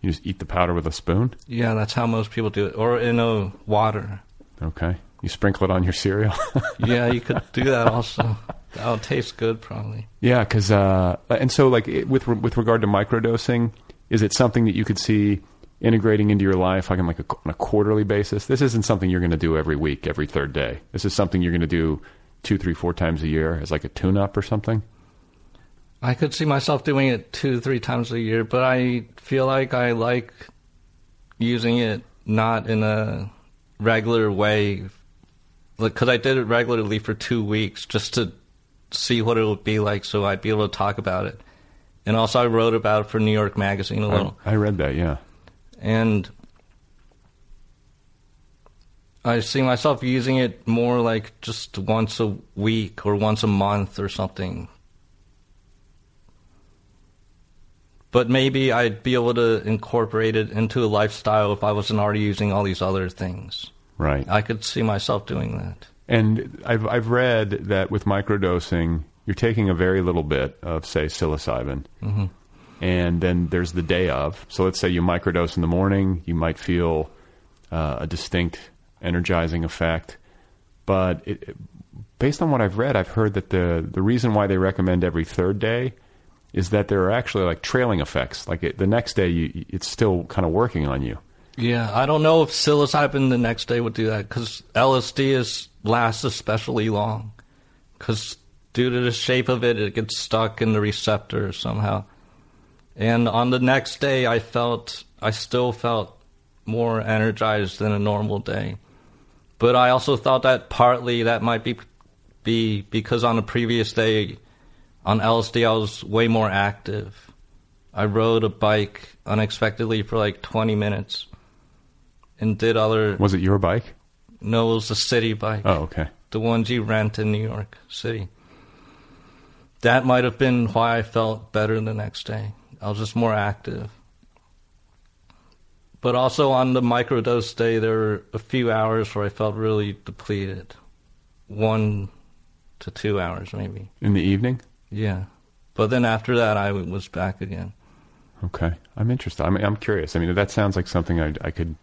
You just eat the powder with a spoon. Yeah, that's how most people do it, or in a water. Okay. You sprinkle it on your cereal. yeah, you could do that also. That would taste good, probably. Yeah, because uh, and so like with with regard to microdosing, is it something that you could see integrating into your life like on like a, on a quarterly basis? This isn't something you're going to do every week, every third day. This is something you're going to do two, three, four times a year as like a tune-up or something. I could see myself doing it two, three times a year, but I feel like I like using it not in a regular way, because I did it regularly for two weeks just to see what it would be like, so I'd be able to talk about it. And also, I wrote about it for New York Magazine a little. I, I read that, yeah. And I see myself using it more like just once a week or once a month or something. But maybe I'd be able to incorporate it into a lifestyle if I wasn't already using all these other things. Right. I could see myself doing that. And I've I've read that with microdosing, you're taking a very little bit of say psilocybin, mm-hmm. and then there's the day of. So let's say you microdose in the morning, you might feel uh, a distinct energizing effect, but it, based on what I've read, I've heard that the the reason why they recommend every third day is that there are actually like trailing effects. Like it, the next day, you, it's still kind of working on you. Yeah, I don't know if psilocybin the next day would do that because LSD is lasts especially long because due to the shape of it, it gets stuck in the receptor somehow. And on the next day, I felt I still felt more energized than a normal day. But I also thought that partly that might be be because on the previous day on LSD I was way more active. I rode a bike unexpectedly for like 20 minutes and did other Was it your bike? No, it was a city bike. Oh, okay. The ones you rent in New York City. That might have been why I felt better the next day. I was just more active. But also on the microdose day, there were a few hours where I felt really depleted. One to two hours, maybe. In the evening? Yeah. But then after that, I was back again. Okay. I'm interested. I'm, I'm curious. I mean, that sounds like something I, I could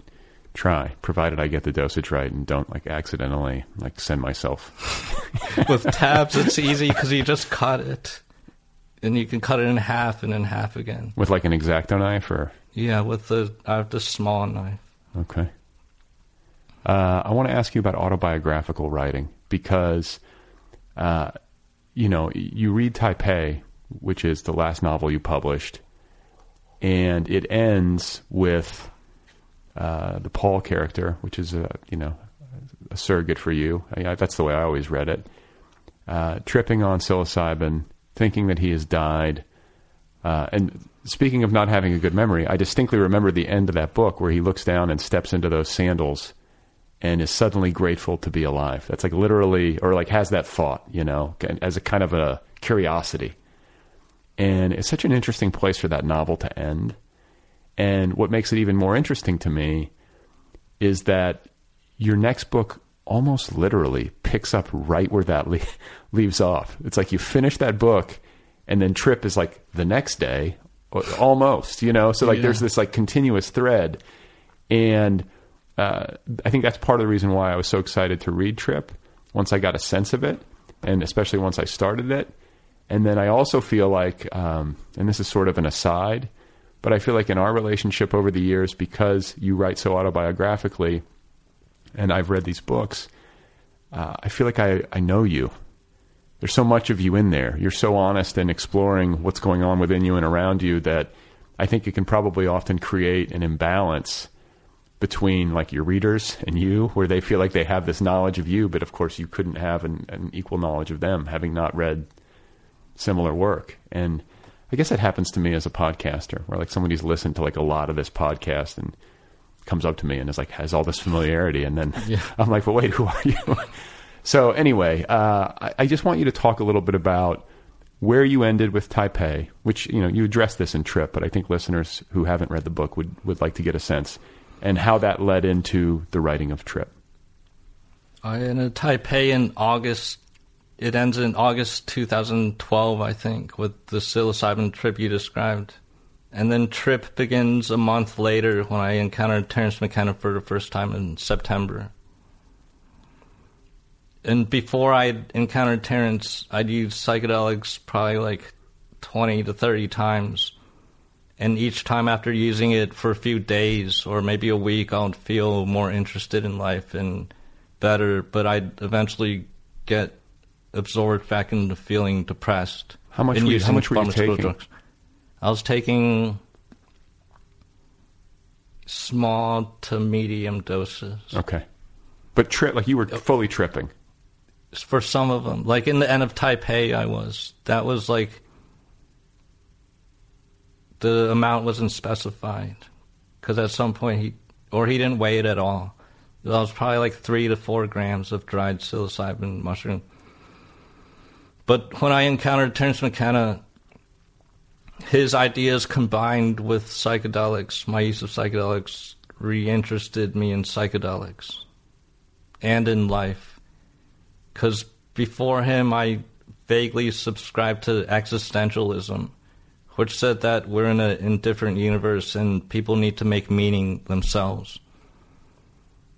try, provided I get the dosage right and don't like accidentally like send myself. With tabs, it's easy because you just cut it, and you can cut it in half and in half again. With like an exacto knife, or yeah, with the I have the small knife. Okay. Uh, I want to ask you about autobiographical writing because, uh, you know, you read Taipei, which is the last novel you published, and it ends with uh, the Paul character, which is a you know a surrogate for you. I, I, that's the way I always read it. Uh, tripping on psilocybin, thinking that he has died, uh, and speaking of not having a good memory, I distinctly remember the end of that book where he looks down and steps into those sandals and is suddenly grateful to be alive. That's like literally, or like has that thought, you know, as a kind of a curiosity. And it's such an interesting place for that novel to end. And what makes it even more interesting to me is that your next book almost literally picks up right where that le- leaves off. It's like you finish that book and then Trip is like the next day, almost, you know? So like yeah. there's this like continuous thread. And uh, I think that's part of the reason why I was so excited to read Trip once I got a sense of it, and especially once I started it. And then I also feel like, um, and this is sort of an aside, but I feel like in our relationship over the years, because you write so autobiographically, and I've read these books, uh, I feel like I, I know you. there's so much of you in there. You're so honest and exploring what's going on within you and around you that I think it can probably often create an imbalance between like your readers and you, where they feel like they have this knowledge of you, but of course you couldn't have an, an equal knowledge of them, having not read similar work. And I guess that happens to me as a podcaster, where like somebody's listened to like a lot of this podcast and comes up to me and is like has all this familiarity, and then Yeah. I'm like, but wait, who are you? so anyway, uh, I, I just want you to talk a little bit about where you ended with Taipei, which you know you addressed this in Trip, but I think listeners who haven't read the book would would like to get a sense, and how that led into the writing of Trip. I in a Taipei in August. It ends in August 2012, I think, with the psilocybin trip you described. And then trip begins a month later when I encountered Terence McKenna for the first time in September. And before I encountered Terence, I'd used psychedelics probably like 20 to 30 times. And each time after using it for a few days or maybe a week, I'll feel more interested in life and better, but I'd eventually get absorbed back into feeling depressed. How much were you- how much were you taking? drugs. I was taking small to medium doses Okay, but trip like you were fully tripping. for some of them. Like in the end of Taipei, I was. That was like the amount wasn't specified because at some point he or he didn't weigh it at all. That was probably like three to four grams of dried psilocybin mushroom. But when I encountered Terence McKenna, his ideas combined with psychedelics, my use of psychedelics, reinterested me in psychedelics and in life. Because before him, I vaguely subscribed to existentialism, which said that we're in a indifferent universe and people need to make meaning themselves.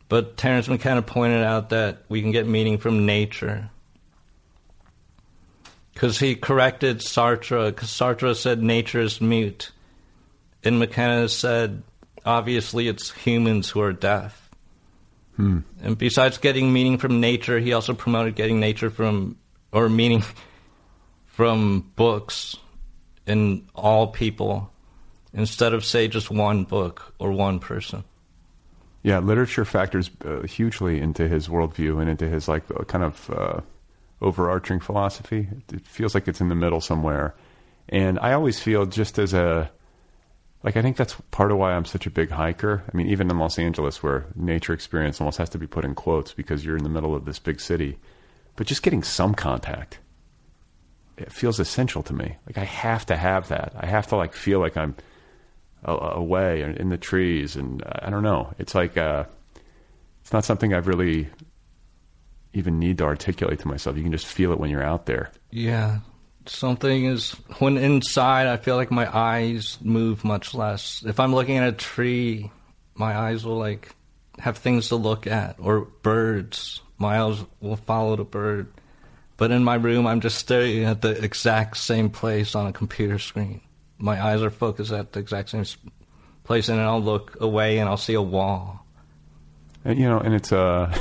But Terence McKenna pointed out that we can get meaning from nature. Because he corrected Sartre, because Sartre said nature is mute. And McKenna said, obviously, it's humans who are deaf. Hmm. And besides getting meaning from nature, he also promoted getting nature from, or meaning from books in all people, instead of, say, just one book or one person. Yeah, literature factors uh, hugely into his worldview and into his like uh, kind of uh, overarching philosophy. It feels like it's in the middle somewhere, and I always feel just as a like I think that's part of why I'm such a big hiker. I mean, even in Los Angeles, where nature experience almost has to be put in quotes because you're in the middle of this big city, but just getting some contact, it feels essential to me. Like I have to have that. I have to like feel like I'm away and in the trees and uh, I don't know. It's like uh, it's not something I've really even need to articulate to myself. You can just feel it when you're out there. Yeah. Something is when inside I feel like my eyes move much less. If I'm looking at a tree, my eyes will like have things to look at or birds. My eyes will follow the bird. But in my room I'm just staring at the exact same place on a computer screen. My eyes are focused at the exact same place and then I'll look away and I'll see a wall. And you know, and it's uh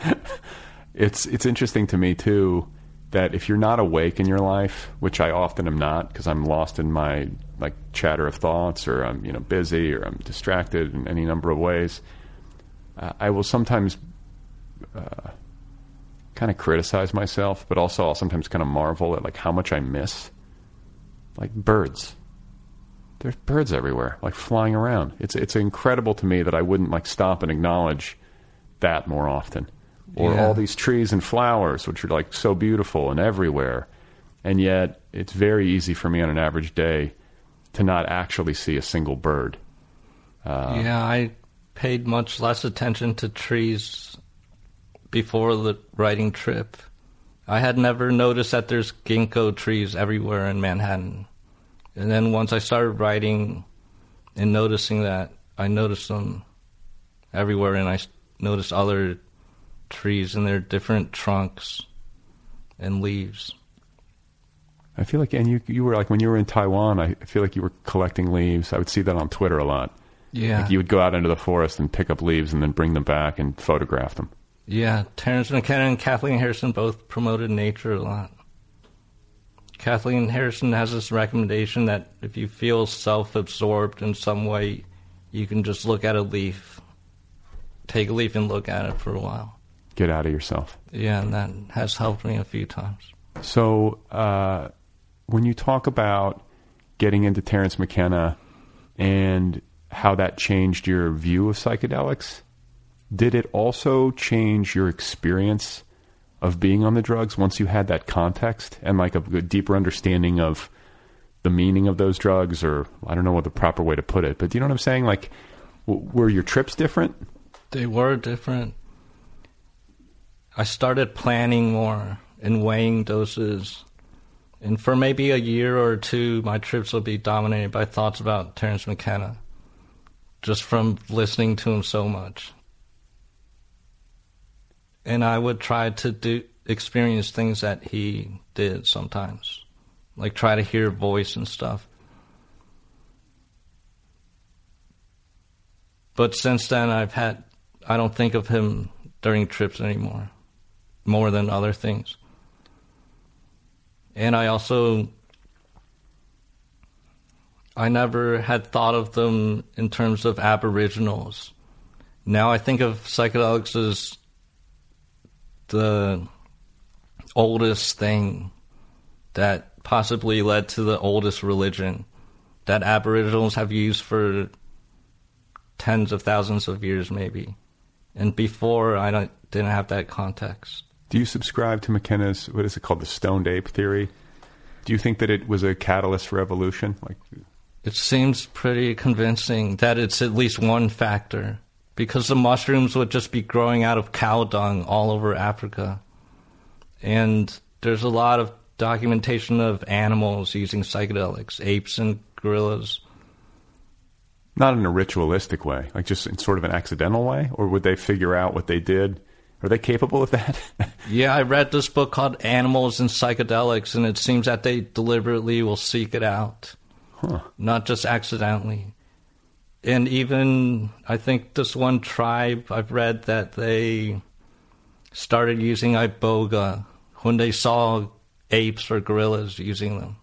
it's it's interesting to me too that if you're not awake in your life, which I often am not because I'm lost in my like chatter of thoughts or I'm you know busy or I'm distracted in any number of ways, uh, I will sometimes uh, kind of criticize myself, but also I'll sometimes kind of marvel at like how much I miss like birds. There's birds everywhere, like flying around. It's it's incredible to me that I wouldn't like stop and acknowledge that more often. Or Yeah. all these trees and flowers, which are like so beautiful and everywhere, and yet it's very easy for me on an average day to not actually see a single bird. Uh, yeah, I paid much less attention to trees before the writing trip. I had never noticed that there's ginkgo trees everywhere in Manhattan. And then once I started writing and noticing that, I noticed them everywhere and I noticed other trees and their different trunks and leaves. I feel like, and you you were like when you were in Taiwan, I feel like you were collecting leaves. I would see that on Twitter a lot. Yeah. like you would go out into the forest and pick up leaves and then bring them back and photograph them. Yeah, Terence McKenna and Kathleen Harrison both promoted nature a lot. Kathleen Harrison has this recommendation that if you feel self absorbed in some way, you can just look at a leaf, take a leaf and look at it for a while. Get out of yourself. Yeah, and that has helped me a few times. So, uh, when you talk about getting into Terence McKenna and how that changed your view of psychedelics, did it also change your experience of being on the drugs once you had that context and like a, deeper understanding of the meaning of those drugs, or I don't know what the proper way to put it, but do you know what I'm saying? Like, w- were your trips different? They were different. I started planning more and weighing doses. And for maybe a year or two, my trips will be dominated by thoughts about Terence McKenna, just from listening to him so much. And I would try to do experience things that he did sometimes, like try to hear voice and stuff. But since then, I've had I don't think of him during trips anymore, more than other things. And I also, I never had thought of them in terms of aboriginals. Now I think of psychedelics as the oldest thing that possibly led to the oldest religion that aboriginals have used for tens of thousands of years, maybe. And before, I don't, didn't have that context. Do you subscribe to McKenna's what is it called the stoned ape theory? Do you think that it was a catalyst for evolution? Like, it seems pretty convincing that it's at least one factor because the mushrooms would just be growing out of cow dung all over Africa, and there's a lot of documentation of animals using psychedelics, apes and gorillas. Not in a ritualistic way, like just in sort of an accidental way, or would they figure out what they did? Are they capable of that? yeah, I read this book called Animals and Psychedelics, and it seems that they deliberately will seek it out, huh. not just accidentally. And even, I think this one tribe I've read that they started using iboga when they saw apes or gorillas using them.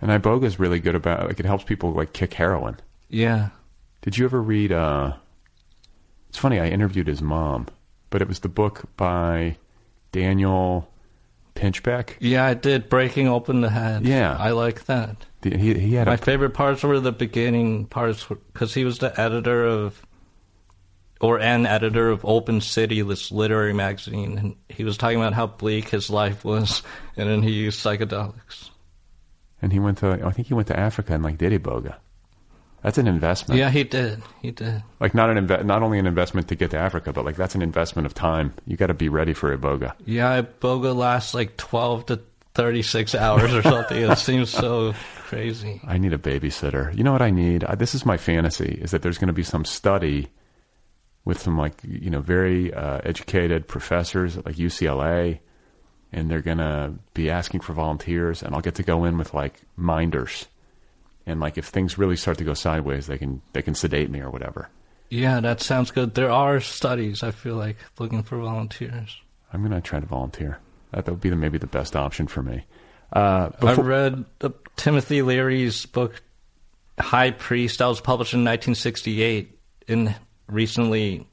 And iboga is really good about like it helps people like kick heroin. Yeah. Did you ever read? uh It's funny. I interviewed his mom, but it was the book by Daniel Pinchbeck. Yeah, I did. Breaking open the head. Yeah, I like that. The, he he had my a, favorite parts were the beginning parts because he was the editor of. Or an editor of Open City, this literary magazine, and he was talking about how bleak his life was, and then he used psychedelics. And he went to, I think he went to Africa and like did iboga. That's an investment. Yeah, he did. He did. Like not an inve- not only an investment to get to Africa, but like that's an investment of time. You got to be ready for iboga. Yeah, iboga lasts like twelve to thirty six hours or something. it seems so crazy. I need a babysitter. You know what I need? I, this is my fantasy: is that there's going to be some study with some like you know very uh, educated professors at like UCLA, and they're going to be asking for volunteers, and I'll get to go in with like minders and like if things really start to go sideways, they can they can sedate me or whatever. Yeah, that sounds good. There are studies. I feel like looking for volunteers. I'm gonna try to volunteer. That would be the, maybe the best option for me. Uh, I read uh, Timothy Leary's book High Priest. That was published in 1968, and recently,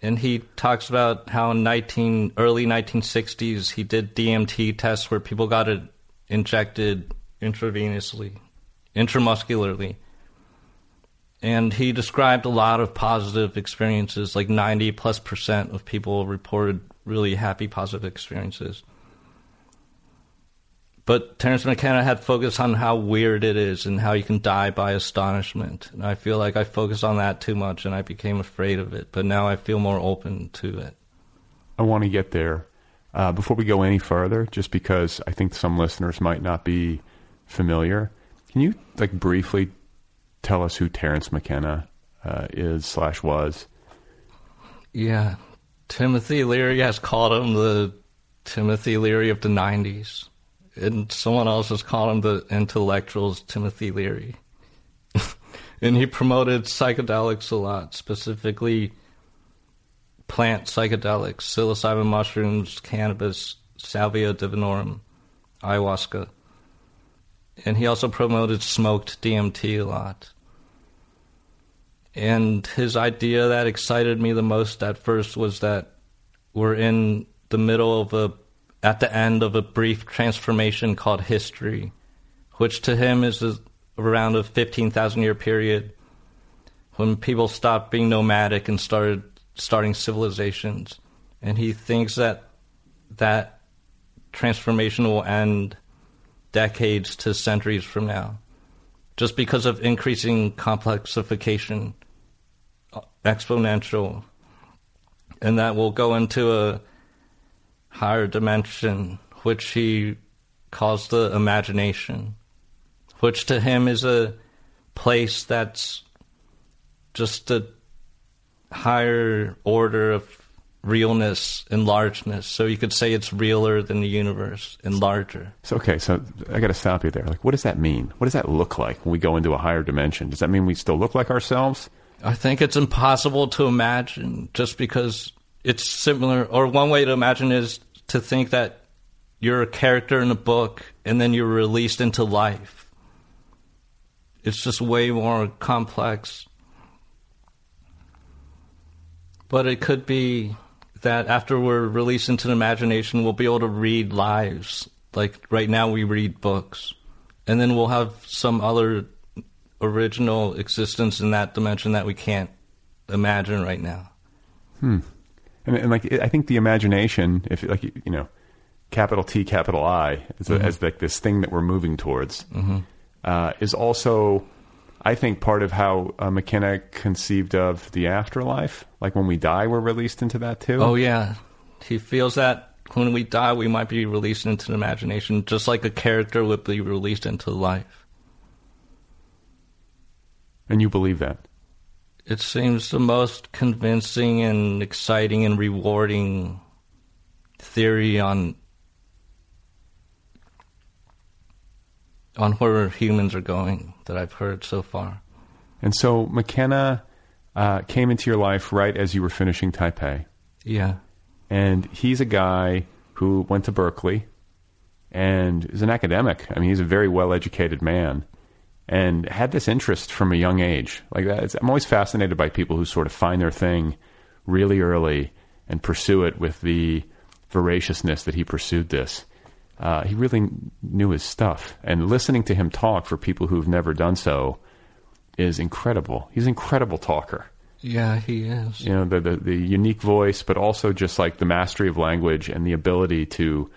and he talks about how in 19 early 1960s he did DMT tests where people got it injected intravenously intramuscularly. And he described a lot of positive experiences, like 90 plus percent of people reported really happy, positive experiences. But Terence McKenna had focused on how weird it is and how you can die by astonishment. And I feel like I focused on that too much and I became afraid of it. But now I feel more open to it. I want to get there. Uh, before we go any further, just because I think some listeners might not be familiar, can you like briefly tell us who Terence McKenna uh, is slash was? Yeah, Timothy Leary has called him the Timothy Leary of the '90s, and someone else has called him the intellectuals Timothy Leary. and he promoted psychedelics a lot, specifically plant psychedelics, psilocybin mushrooms, cannabis, salvia divinorum, ayahuasca and he also promoted smoked DMT a lot. And his idea that excited me the most at first was that we're in the middle of a, at the end of a brief transformation called history, which to him is a, around a 15,000 year period when people stopped being nomadic and started starting civilizations. And he thinks that that transformation will end decades to centuries from now, just because of increasing complexification, exponential, and that will go into a higher dimension, which he calls the imagination, which to him is a place that's just a higher order of realness and largeness. So you could say it's realer than the universe and larger. So okay, so I got to stop you there. Like, what does that mean? What does that look like when we go into a higher dimension? Does that mean we still look like ourselves? I think it's impossible to imagine just because it's similar. Or one way to imagine is to think that you're a character in a book and then you're released into life. It's just way more complex. But it could be that after we're released into the imagination, we'll be able to read lives. Like right now, we read books, and then we'll have some other original existence in that dimension that we can't imagine right now. Hmm. And, and like, I think the imagination, if like you know, capital T, capital I, as, a, Mhm. as like this thing that we're moving towards, Mhm. uh, is also, I think, part of how uh, McKenna conceived of the afterlife. Like when we die, we're released into that too. Oh yeah, he feels that when we die, we might be released into the imagination, just like a character would be released into life. And you believe that? It seems the most convincing and exciting and rewarding theory on on where humans are going that I've heard so far. And so McKenna uh, came into your life right as you were finishing Taipei. Yeah. And he's a guy who went to Berkeley and is an academic. I mean, he's a very well educated man and had this interest from a young age. Like that, it's, I'm always fascinated by people who sort of find their thing really early and pursue it with the voraciousness that he pursued this. Uh, he really knew his stuff, and listening to him talk for people who've never done so is incredible. He's an incredible talker. Yeah, he is. You know, the, the the unique voice, but also just like the mastery of language and the ability to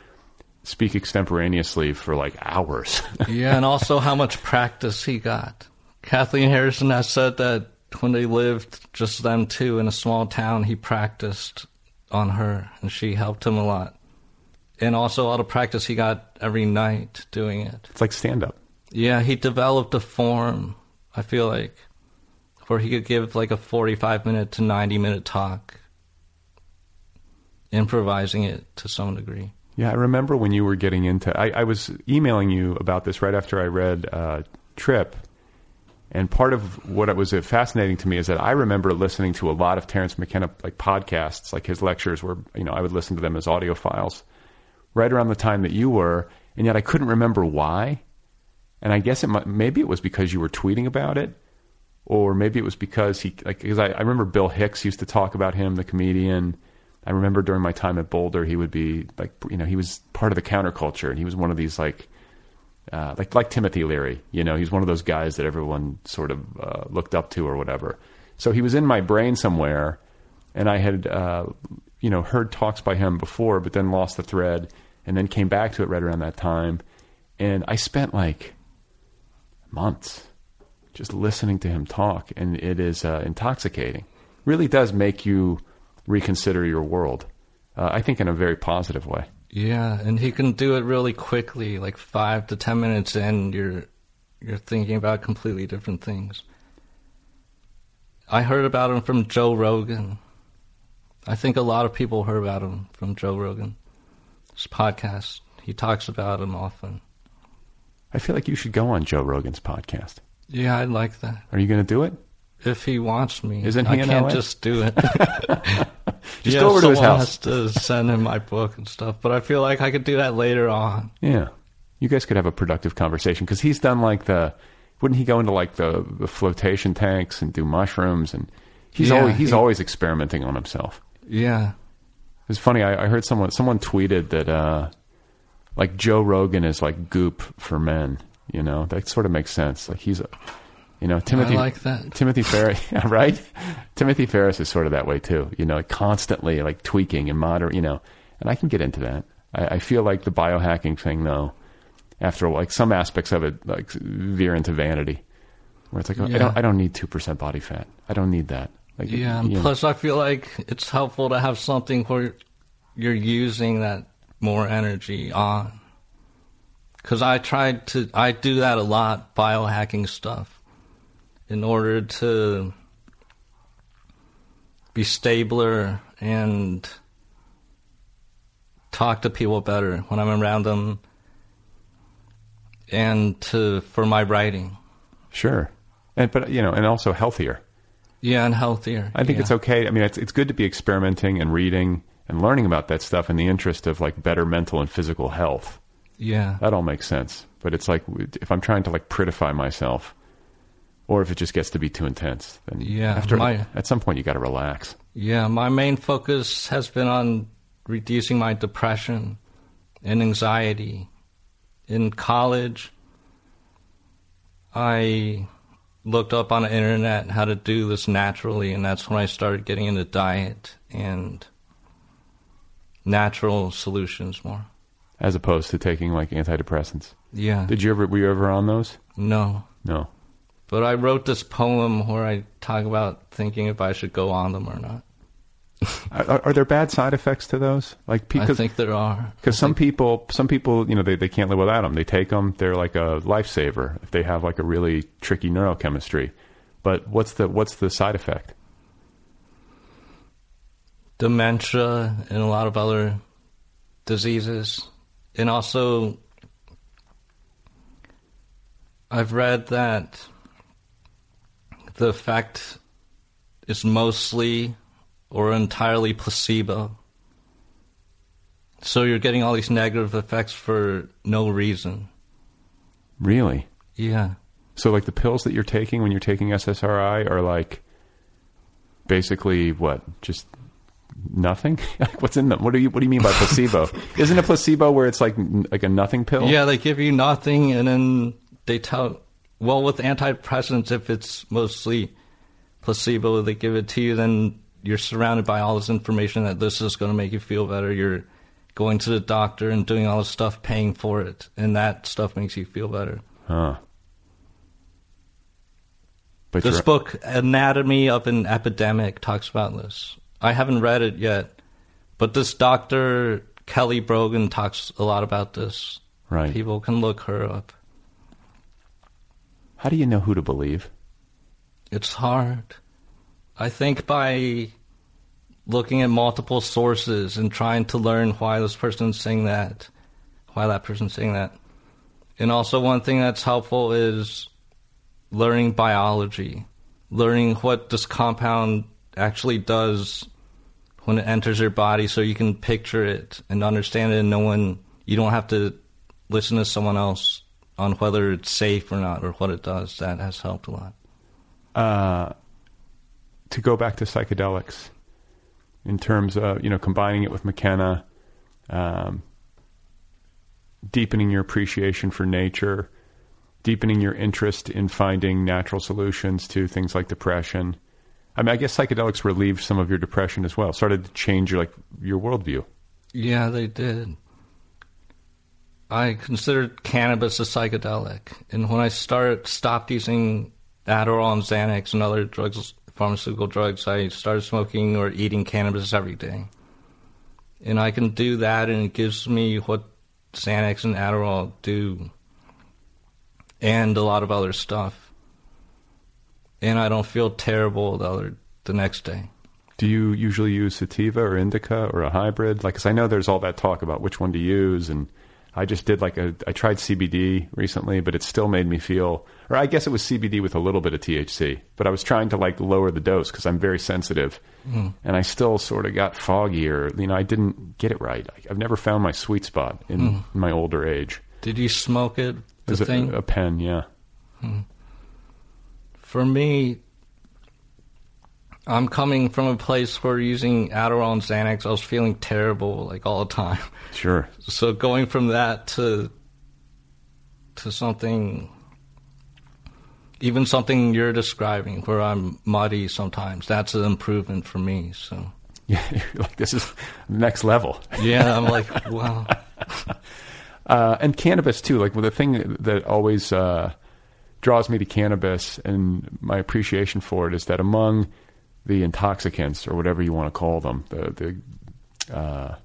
speak extemporaneously for like hours. yeah, and also how much practice he got. Kathleen Harrison has said that when they lived just them two in a small town, he practiced on her, and she helped him a lot. And also all the practice he got every night doing it. It's like stand up. Yeah, he developed a form, I feel like, where he could give like a 45 minute to 90 minute talk, improvising it to some degree. Yeah, I remember when you were getting into. I, I was emailing you about this right after I read uh, Trip, and part of what was fascinating to me is that I remember listening to a lot of Terence McKenna like podcasts, like his lectures, where you know I would listen to them as audio files, right around the time that you were, and yet I couldn't remember why. And I guess it might, maybe it was because you were tweeting about it, or maybe it was because he like because I, I remember Bill Hicks used to talk about him, the comedian. I remember during my time at Boulder, he would be like, you know, he was part of the counterculture, and he was one of these like, uh, like like Timothy Leary. You know, he's one of those guys that everyone sort of uh, looked up to or whatever. So he was in my brain somewhere, and I had, uh, you know, heard talks by him before, but then lost the thread, and then came back to it right around that time, and I spent like months just listening to him talk, and it is uh, intoxicating. Really does make you reconsider your world. Uh, I think in a very positive way. Yeah, and he can do it really quickly, like five to ten minutes in, you're you're thinking about completely different things. I heard about him from Joe Rogan. I think a lot of people heard about him from Joe Rogan. His podcast. He talks about him often. I feel like you should go on Joe Rogan's podcast. Yeah, I'd like that. Are you going to do it? If he wants me. Isn't he I can't LA? just do it. Just Yeah, go over to his house. has to send him my book and stuff, but I feel like I could do that later on. Yeah. You guys could have a productive conversation because he's done like the. Wouldn't he go into like the, the flotation tanks and do mushrooms and he's Yeah, always he's he- always experimenting on himself. Yeah. It's funny. I, I heard someone someone tweeted that uh, like Joe Rogan is like goop for men. You know that sort of makes sense. Like he's, a, you know, Timothy I like that. Timothy Ferriss, yeah, right? Timothy Ferriss is sort of that way too. You know, constantly like tweaking and moder. You know, and I can get into that. I, I feel like the biohacking thing though. After like some aspects of it, like veer into vanity, where it's like oh, I don't I don't need two percent body fat. I don't need that. Like Yeah, and you know. plus I feel like it's helpful to have something where you're using that more energy on. Because I tried to, I do that a lot, biohacking stuff, in order to be stabler and talk to people better when I'm around them, and to for my writing. Sure, and but you know, and also healthier. Yeah, and healthier. I think yeah. it's okay. I mean, it's it's good to be experimenting and reading and learning about that stuff in the interest of like better mental and physical health. Yeah. That all makes sense. But it's like if I'm trying to like prettify myself, or if it just gets to be too intense, then Yeah, after my- at some point you got to relax. Yeah, my main focus has been on reducing my depression and anxiety. In college, I looked up on the internet how to do this naturally, and that's when I started getting into diet and natural solutions more. As opposed to taking like antidepressants. Yeah. Did you ever? Were you ever on those? No. No. But I wrote this poem where I talk about thinking if I should go on them or not. Are, are there bad side effects to those? Like I because think there are. Because some people, some people, you know, they, they can't live without them. They take them; they're like a lifesaver if they have like a really tricky neurochemistry. But what's the what's the side effect? dementia and a lot of other diseases. And also, I've read that the effect is mostly or entirely placebo. So you're getting all these negative effects for no reason. Really? Yeah. So like the pills that you're taking when you're taking SSRI are like basically what? Just nothing? Like, What's in them? What do you What do you mean by placebo? Isn't a placebo where it's like like a nothing pill? Yeah, they give you nothing, and then they tell. Well, with antidepressants, if it's mostly placebo, they give it to you. Then you're surrounded by all this information that this is going to make you feel better. You're going to the doctor and doing all this stuff, paying for it, and that stuff makes you feel better. Huh. But this you're- book, Anatomy of an Epidemic, talks about this. I haven't read it yet, but this doctor Kelly Brogan talks a lot about this. Right. People can look her up. How do you know who to believe? It's hard. I think by looking at multiple sources and trying to learn why this person's saying that, why that person's saying that. And also, one thing that's helpful is learning biology, learning what this compound actually does when it enters your body so you can picture it and understand it and no one, you don't have to listen to someone else on whether it's safe or not or what it does. That has helped a lot. uh, to go back to psychedelics in terms of you know combining it with McKenna, um, deepening your appreciation for nature, deepening your interest in finding natural solutions to things like depression. I mean, I guess psychedelics relieved some of your depression as well. Started to change your like your worldview. Yeah, they did. I considered cannabis a psychedelic, and when I started stopped using Adderall and Xanax and other drugs, pharmaceutical drugs, I started smoking or eating cannabis every day. And I can do that, and it gives me what Xanax and Adderall do, and a lot of other stuff. And I don't feel terrible the other the next day. Do you usually use sativa or indica or a hybrid? Like, cause I know there's all that talk about which one to use, and I just did like a. I tried CBD recently, but it still made me feel, or I guess it was CBD with a little bit of THC. But I was trying to like lower the dose because I'm very sensitive, Mm. and I still sort of got foggy, or you know, I didn't get it right. I- I've never found my sweet spot in Mm. my older age. Did you smoke it? The it thing? a pen? Yeah. For me, I'm coming from a place where using Adderall and Xanax, I was feeling terrible like all the time. Sure. So going from that to to something, even something you're describing, where I'm muddy sometimes, that's an improvement for me. So Yeah. You're like this is next level. yeah, I'm like, wow. Uh, and cannabis too. Like well, the thing that always uh, draws me to cannabis and my appreciation for it is that among the intoxicants or whatever you want to call them, the the uh,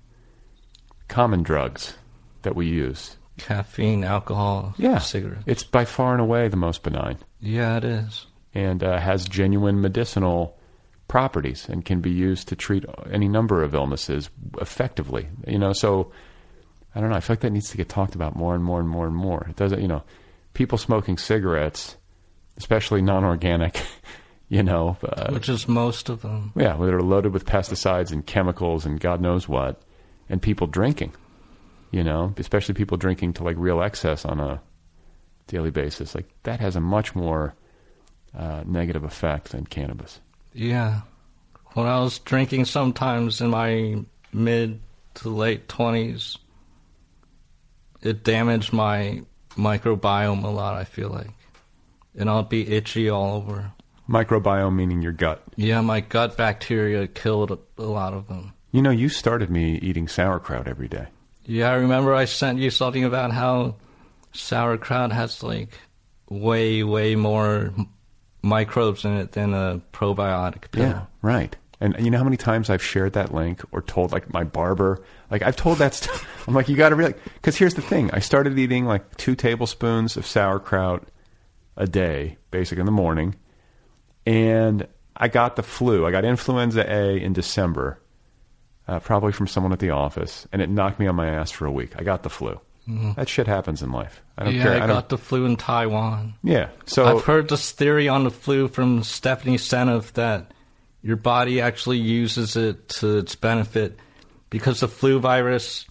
common drugs that we use, Caffeine, alcohol, yeah, cigarettes. it's by far and away the most benign Yeah, it is. and uh, has genuine medicinal properties and can be used to treat any number of illnesses effectively. You know, so I don't know. I feel like that needs to get talked about more and more and more and more. It doesn't, you know, people smoking cigarettes, especially non-organic, you know, uh, Which is most of them. yeah, they're loaded with pesticides and chemicals and God knows what, and people drinking, you know, especially people drinking to like real excess on a daily basis. Like that has a much more uh, negative effect than cannabis. Yeah. When I was drinking sometimes in my mid to late 20s, it damaged my microbiome a lot, I feel like. And I'll be itchy all over. Microbiome meaning your gut. Yeah, my gut bacteria killed a, a lot of them. You know, you started me eating sauerkraut every day. Yeah, I remember I sent you something about how sauerkraut has like way, way more microbes in it than a probiotic pill. Yeah, right. And you know how many times I've shared that link or told like my barber, like I've told that stuff. I'm like, you got to really, because here's the thing: I started eating like two tablespoons of sauerkraut a day, basically in the morning, and I got the flu. I got influenza A in December, uh, probably from someone at the office, and it knocked me on my ass for a week. I got the flu. That shit happens in life. I don't yeah, care. I, I got the flu in Taiwan. yeah. So I've heard this theory on the flu from Stephanie Seneff that your body actually uses it to its benefit because the flu virus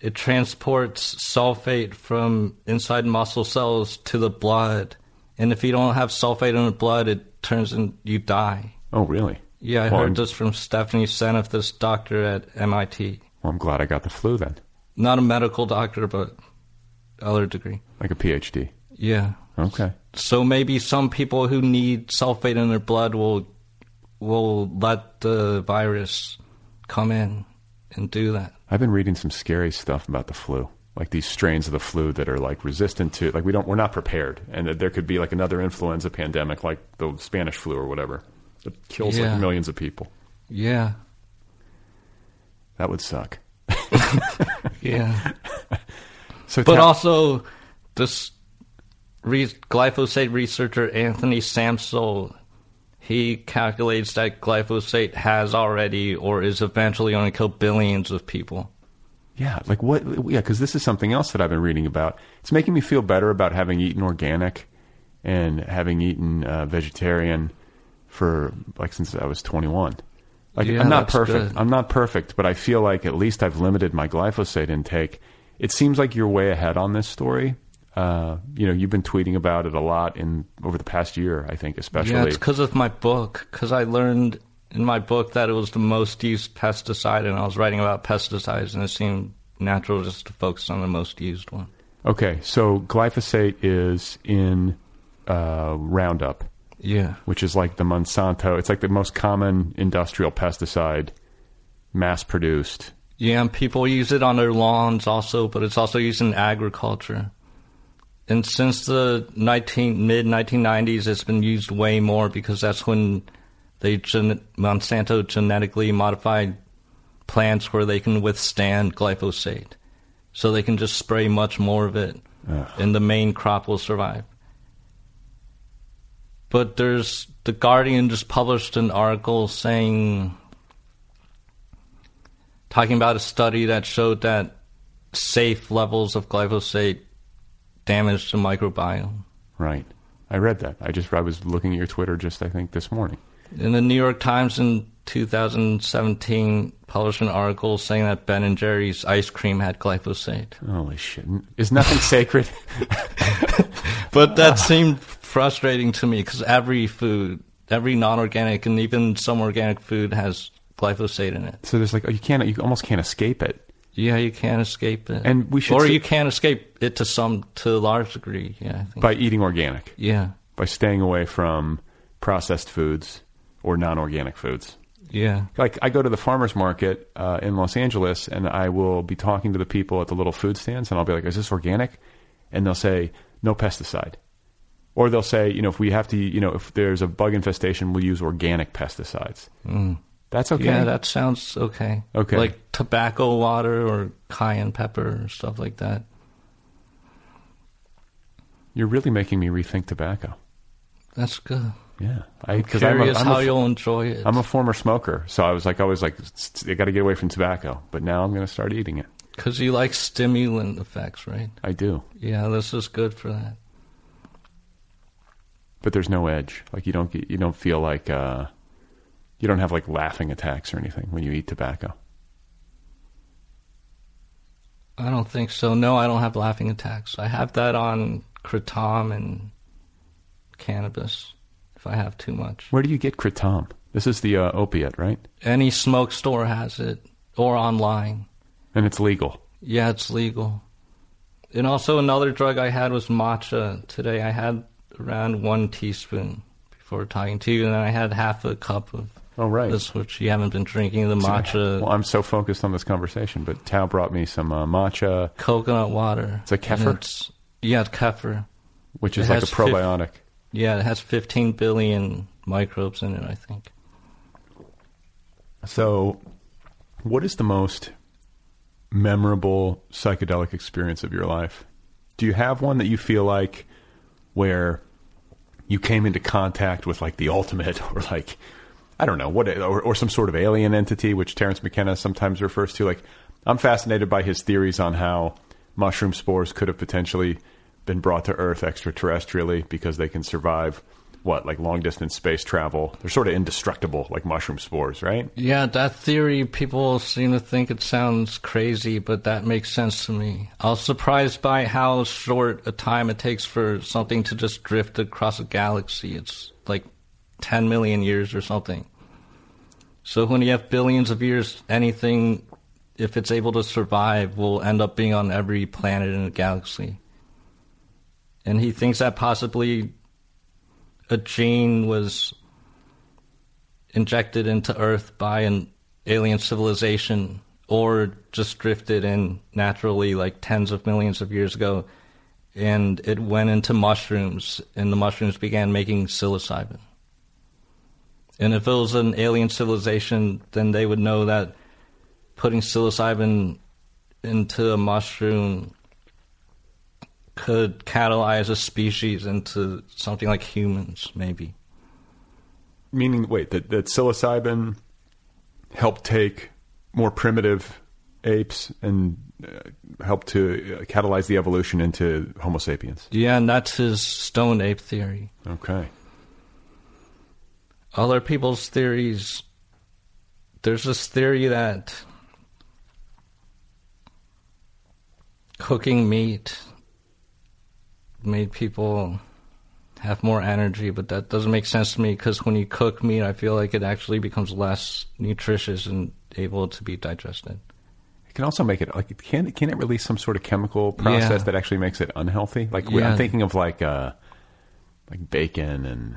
it transports sulfate from inside muscle cells to the blood, and if you don't have sulfate in the blood, it turns and you die. oh really? Yeah, I Well, heard I'm- this from Stephanie Seneff, this doctor at MIT. Well, I'm glad I got the flu then, Not a medical doctor, but other degree. like a PhD. Yeah. Okay. So maybe some people who need sulfate in their blood will will let the virus come in and do that. I've been reading some scary stuff about the flu, like these strains of the flu that are like resistant to, like we don't, we're not prepared, and that there could be like another influenza pandemic, like the Spanish flu or whatever, that kills Yeah. like millions of people. Yeah. That would suck. Yeah. So, but tell- also this re- glyphosate researcher Anthony Samsel he calculates that glyphosate has already or is eventually going to kill billions of people. Yeah, like what? Yeah, because this is something else that I've been reading about. It's making me feel better about having eaten organic and having eaten uh, vegetarian for like since I was 21. Like Yeah, I'm not perfect. good. I'm not perfect, but I feel like at least I've limited my glyphosate intake. It seems like you're way ahead on this story. Uh, you know, you've been tweeting about it a lot in over the past year. I think, especially. Yeah, it's because of my book. Because I learned in my book that it was the most used pesticide, and I was writing about pesticides, and it seemed natural just to focus on the most used one. okay, so glyphosate is in uh, Roundup, Yeah. which is like the Monsanto. It's like the most common industrial pesticide, mass produced. Yeah, and people use it on their lawns also, but it's also used in agriculture. And since the 19, mid 1990s, it's been used way more because that's when they gen- Monsanto genetically modified plants where they can withstand glyphosate. So they can just spray much more of it, and the main crop will survive. But there's the Guardian just published an article saying talking about a study that showed that safe levels of glyphosate damage the microbiome. Right. I read that. I just I was looking at your Twitter just I think this morning. And the New York Times in 2017 published an article saying that Ben and Jerry's ice cream had glyphosate. Holy shit! Is nothing sacred? But that seemed frustrating to me because every food, every non-organic and even some organic food has glyphosate in it. So there's like oh, you can't you almost can't escape it. Yeah, you can't escape it, And we should or you can't escape it to some to a large degree. Yeah, I think. by eating organic, yeah, by staying away from processed foods or non-organic foods. yeah, Like I go to the farmers market uh, in Los Angeles, and I will be talking to the people at the little food stands, and I'll be like, "Is this organic?" And they'll say, "No pesticide," or they'll say, "You know, if we have to, you know, if there's a bug infestation, we'll use organic pesticides." That's okay. yeah. That sounds okay. Okay. like tobacco water or cayenne pepper or stuff like that. You're really making me rethink tobacco. That's good. Yeah, I I'm a, curious I'm how a, you'll enjoy it. I'm a former smoker, so I was like always like, I got to get away from tobacco. But now I'm going to start eating it. Because you like stimulant effects, right? I do, Yeah, this is good for that. but there's no edge. Like you don't get, you don't feel like uh, you don't have like laughing attacks or anything when you eat tobacco. I don't think so. No, I don't have laughing attacks. I have that on kratom and cannabis if I have too much. Where do you get kratom? This is the uh, opiate, right? Any smoke store has it or online. And it's legal. Yeah, it's legal. And also another drug I had was matcha. Today I had around one teaspoon before talking to you, and then I had half a cup of Oh, right. this, which you haven't been drinking, the matcha Well, I'm so focused on this conversation, but Tao brought me some uh, matcha, coconut water. It's a kefir? It's- yeah, kefir. which It is like a probiotic. Yeah, it has 15 billion microbes in it, I think. So, what is the most memorable psychedelic experience of your life? Do you have one that you feel like where you came into contact with like the ultimate or like I don't know what or, or some sort of alien entity, which Terence McKenna sometimes refers to. Like, I'm fascinated by his theories on how mushroom spores could have potentially been brought to Earth extraterrestrially because they can survive what like long distance space travel. They're sort of indestructible, like mushroom spores, right? Yeah, that theory, people seem to think it sounds crazy, but that makes sense to me. I was surprised by how short a time it takes for something to just drift across a galaxy. It's like 10 million years or something. So when you have billions of years, anything, if it's able to survive, will end up being on every planet in the galaxy. And he thinks that possibly a gene was injected into Earth by an alien civilization or just drifted in naturally like tens of millions of years ago and it went into mushrooms and the mushrooms began making psilocybin. And if it was an alien civilization, then they would know that putting psilocybin into a mushroom could catalyze a species into something like humans, maybe. Meaning, wait, that, that psilocybin helped take more primitive apes and uh, helped to uh, catalyze the evolution into Homo sapiens. Yeah, and that's his stone ape theory. Okay. Other people's theories, there's this theory that cooking meat made people have more energy, but that doesn't make sense to me because when you cook meat, I feel like it actually becomes less nutritious and able to be digested. It can also make it like can can it release some sort of chemical process Yeah. that actually makes it unhealthy? Like Yeah. I'm thinking of like uh, like bacon and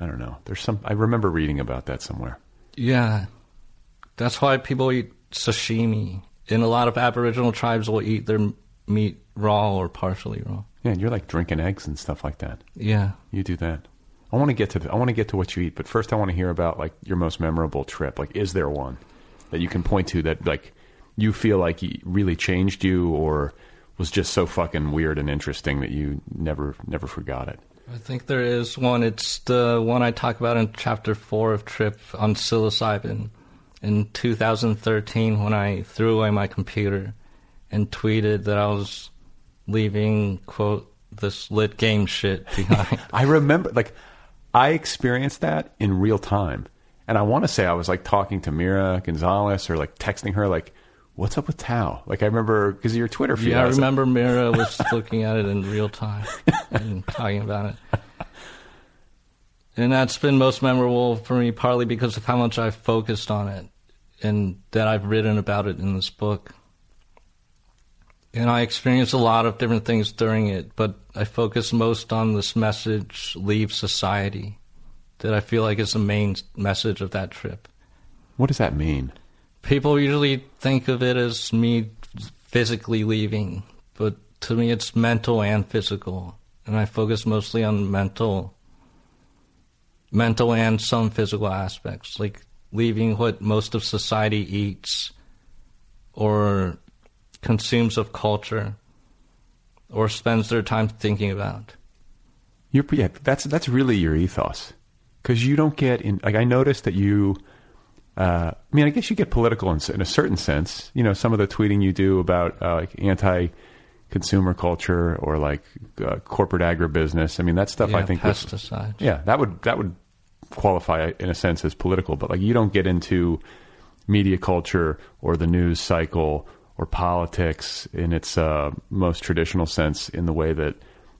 I don't know. There's some I remember reading about that somewhere. Yeah, that's why people eat sashimi. And a lot of Aboriginal tribes will eat their meat raw or partially raw. Yeah, and you're like drinking eggs and stuff like that. Yeah. You do that. I want to get to the, I want to get to what you eat, but first I want to hear about like your most memorable trip. Like, is there one that you can point to that like you feel like really changed you, or was just so fucking weird and interesting that you never never forgot it? I think there is one. It's the one I talk about in chapter four of Trip on psilocybin in 2013 when I threw away my computer and tweeted that I was leaving, quote, this lit game shit behind. I remember like I experienced that in real time, And I want to say I was like talking to Mira Gonzalez or like texting her like, "What's up with Tao?" Like I remember because your Twitter feed. Yeah, I like- remember Mira was looking at it in real time and talking about it. And that's been most memorable for me, partly because of how much I've focused on it and that I've written about it in this book. And I experienced a lot of different things during it, but I focus most on this message leave society that I feel like is the main message of that trip. What does that mean? People usually think of it as me physically leaving, but to me it's mental and physical. And I focus mostly on mental mental and some physical aspects, like leaving what most of society eats or consumes of culture or spends their time thinking about. You're, yeah, that's that's really your ethos, because you don't get in. Like I noticed that you. Uh, I mean, I guess you get political in, in a certain sense. You know, some of the tweeting you do about uh, like anti-consumer culture or like uh, corporate agribusiness. I mean, that stuff Yeah, I think was- pesticides. yeah, that would that would qualify in a sense as political. But like, you don't get into media culture or the news cycle or politics in its uh, most traditional sense in the way that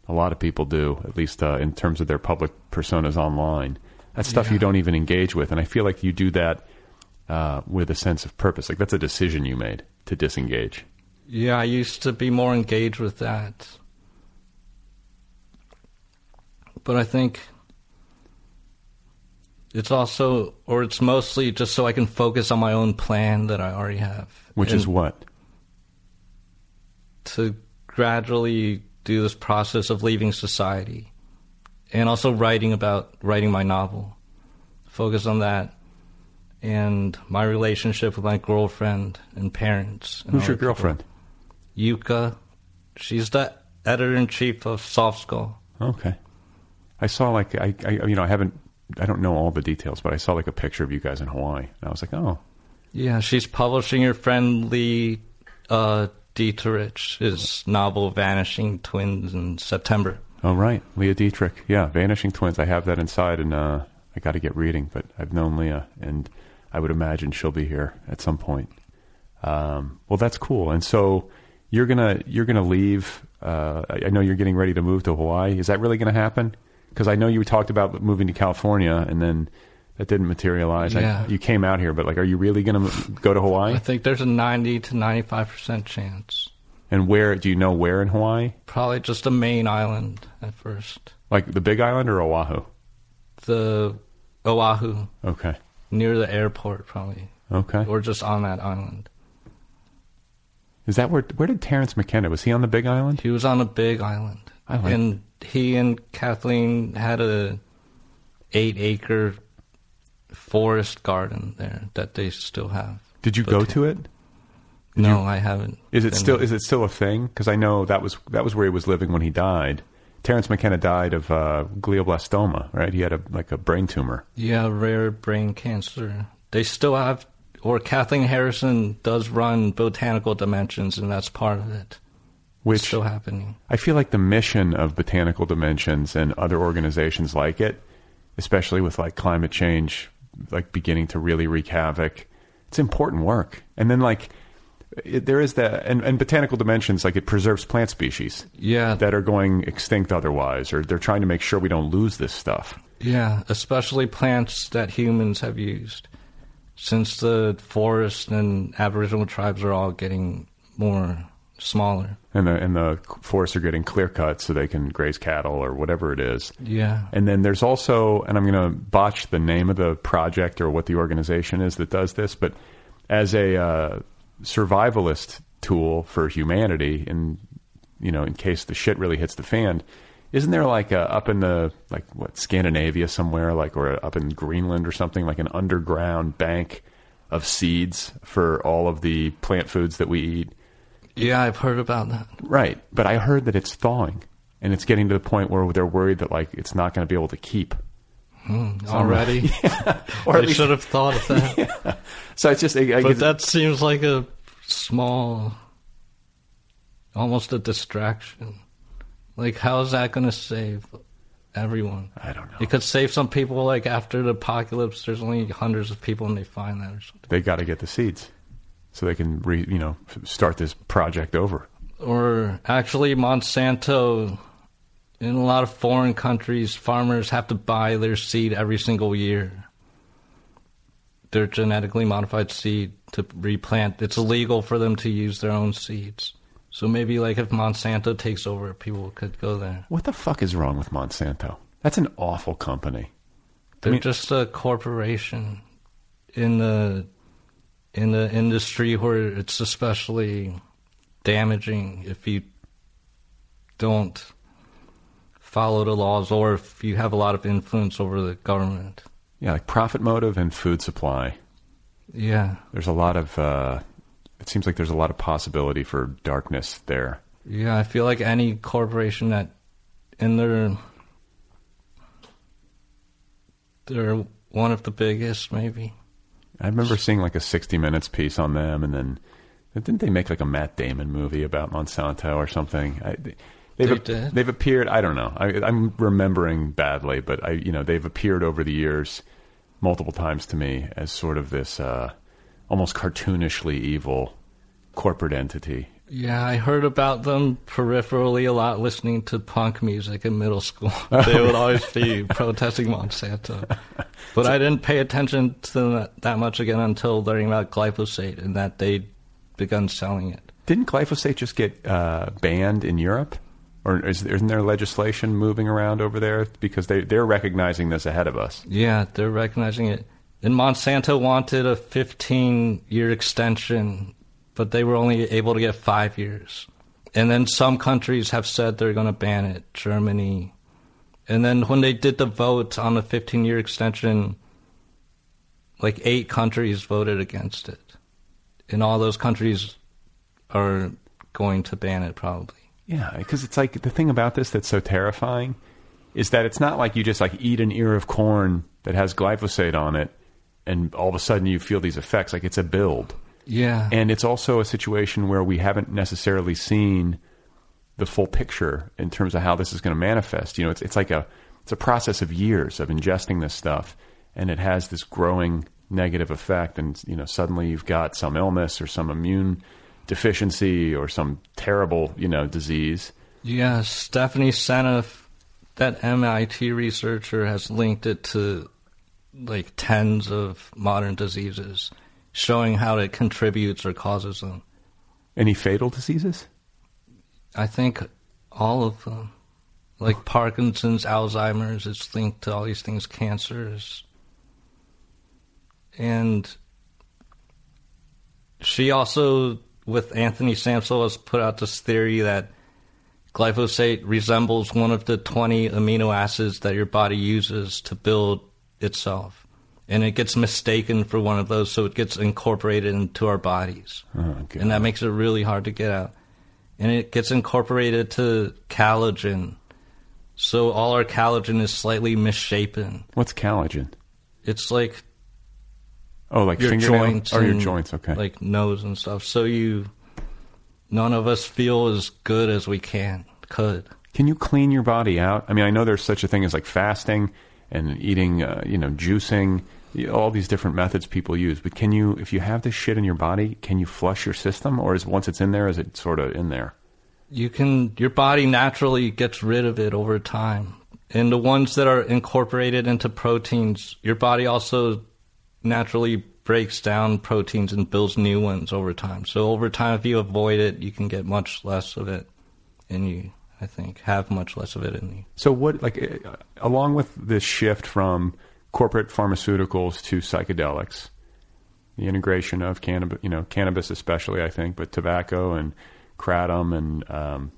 a lot of people do, at least uh, in terms of their public personas online. That's stuff Yeah. you don't even engage with, and I feel like you do that uh, with a sense of purpose. Like that's a decision you made to disengage. Yeah, I used to be more engaged with that. But I think it's also, or it's mostly just so I can focus on my own plan that I already have. Which is what? To gradually do this process of leaving society. And also writing about, writing my novel. Focus on that. And my relationship with my girlfriend and parents. and Who's your the people. girlfriend? Yuka. She's the editor in chief of Soft Skull. Okay. I saw like I, I you know I haven't I don't know all the details, but I saw like a picture of you guys in Hawaii, and I was like, oh, Yeah, she's publishing her friend Leah uh, Dieterich's novel Vanishing Twins in September. oh right, Leah Dieterich, yeah, Vanishing Twins. I have that inside, and uh, I got to get reading. But I've known Leah, and I would imagine she'll be here at some point. Um, well, that's cool. And so you're gonna you're gonna leave. Uh, I I know you're getting ready to move to Hawaii. Is that really going to happen? Because I know you talked about moving to California, and then that didn't materialize. I- Yeah. you came out here, but like, are you really going to go to Hawaii? I think there's a 90 to 95% chance. And where do you know where in Hawaii? Probably just a main island at first. Like the Big Island or Oahu? The Oahu, Okay. near the airport, probably. Okay. Or just on that island. Is that where where did Terence McKenna was he on the Big Island? He was on the big island. I like- and he and Kathleen had a eight acre forest garden there that they still have. Did you go to it? No, I haven't. Is it still there. is it still a thing? Because I know that was that was where he was living when he died. Terence McKenna died of uh, glioblastoma, right? He had a like a brain tumor. Yeah, rare brain cancer. They still have, or Kathleen Harrison does run Botanical Dimensions, and that's part of it. Which It's still happening. I feel like the mission of Botanical Dimensions and other organizations like it, especially with like climate change, like beginning to really wreak havoc, it's important work. And then like it, there is that, and, and Botanical Dimensions, like it preserves plant species Yeah, that are going extinct otherwise, or they're trying to make sure we don't lose this stuff. yeah, especially plants that humans have used, since the forest and Aboriginal tribes are all getting more smaller. And the and the forests are getting clear cut so they can graze cattle or whatever it is. Yeah, And then there's also, and I'm going to botch the name of the project or what the organization is that does this, but as a uh, survivalist tool for humanity, in you know, in case the shit really hits the fan, isn't there like a, up in the like what Scandinavia somewhere, like or up in Greenland or something, like an underground bank of seeds for all of the plant foods that we eat? Yeah, I've heard about that. Right, but I heard that it's thawing, and it's getting to the point where they're worried that like it's not going to be able to keep. Hmm, already, Or at I least- should have thought of that. So it's just, I, I But that seems like a small, almost a distraction. Like, how is that going to save Everyone. I don't know. It could save some people. Like after the apocalypse, there's only hundreds of people, and they find that or something. They got to get the seeds so they can, re, you know, start this project over. Or actually, Monsanto. In a lot of foreign countries, farmers have to buy their seed every single year. Their genetically modified seed to replant. It's illegal for them to use their own seeds. So maybe, like, if Monsanto takes over, people could go there. What the fuck is wrong with Monsanto? That's an awful company. They're mean- just a corporation in the in the industry where it's especially damaging if you don't follow the laws or if you have a lot of influence over the government. Yeah, like profit motive and food supply. Yeah. There's a lot of. Uh, it seems like there's a lot of possibility for darkness there. Yeah, I feel like any corporation that in their they're one of the biggest maybe. I remember seeing like a 60 Minutes piece on them, and then didn't they make like a Matt Damon movie about Monsanto or something? I, they've They they've appeared. I don't know. I, I'm remembering badly, but I you know they've appeared over the years multiple times to me as sort of this uh, almost cartoonishly evil corporate entity. Yeah, I heard about them peripherally a lot listening to punk music in middle school. they would always be protesting Monsanto. But I didn't pay attention to them that, that much again until learning about glyphosate and that they'd begun selling it. Didn't glyphosate just get uh, banned in Europe? Or is, isn't there legislation moving around over there? Because they, they're recognizing this ahead of us. Yeah, they're recognizing it. And Monsanto wanted a 15 year extension, but they were only able to get five years. And then some countries have said they're going to ban it, Germany. And then when they did the vote on the 15 year extension, like eight countries voted against it. And all those countries are going to ban it probably. Yeah, because it's like the thing about this that's so terrifying is that it's not like you just like eat an ear of corn that has glyphosate on it and all of a sudden you feel these effects. Like it's a build. Yeah. And it's also a situation where we haven't necessarily seen the full picture in terms of how this is going to manifest. You know, it's it's like a it's a process of years of ingesting this stuff, and it has this growing negative effect. And you know, suddenly you've got some illness or some immune deficiency or some terrible you know disease. Yeah, Stephanie Seneff, that MIT researcher, has linked it to like tens of modern diseases, showing how it contributes or causes them. Any fatal diseases? I think all of them. Like Parkinson's, Alzheimer's, it's linked to all these things, cancers. And she also, with Anthony Samsel, has put out this theory that glyphosate resembles one of the 20 amino acids that your body uses to build itself. And it gets mistaken for one of those, so it gets incorporated into our bodies. Oh, and that makes it really hard to get out. And it gets incorporated to collagen. So all our collagen is slightly misshapen. What's collagen? It's like Oh, like your joints Oh, your joints, okay. like nose and stuff. So you, none of us feel as good as we can could. Can you clean your body out? I mean, I know there's such a thing as like fasting and eating, uh, you know, juicing, all these different methods people use. But can you, if you have this shit in your body, can you flush your system, or is once it's in there, is it sort of in there? You can your body naturally gets rid of it over time. And the ones that are incorporated into proteins, your body also naturally breaks down proteins and builds new ones over time. So over time if you avoid it, you can get much less of it and you I think have much less of it in you. So what, like, uh, along with this shift from corporate pharmaceuticals to psychedelics, the integration of cannabis, you know, cannabis especially, I think, but tobacco and kratom and um,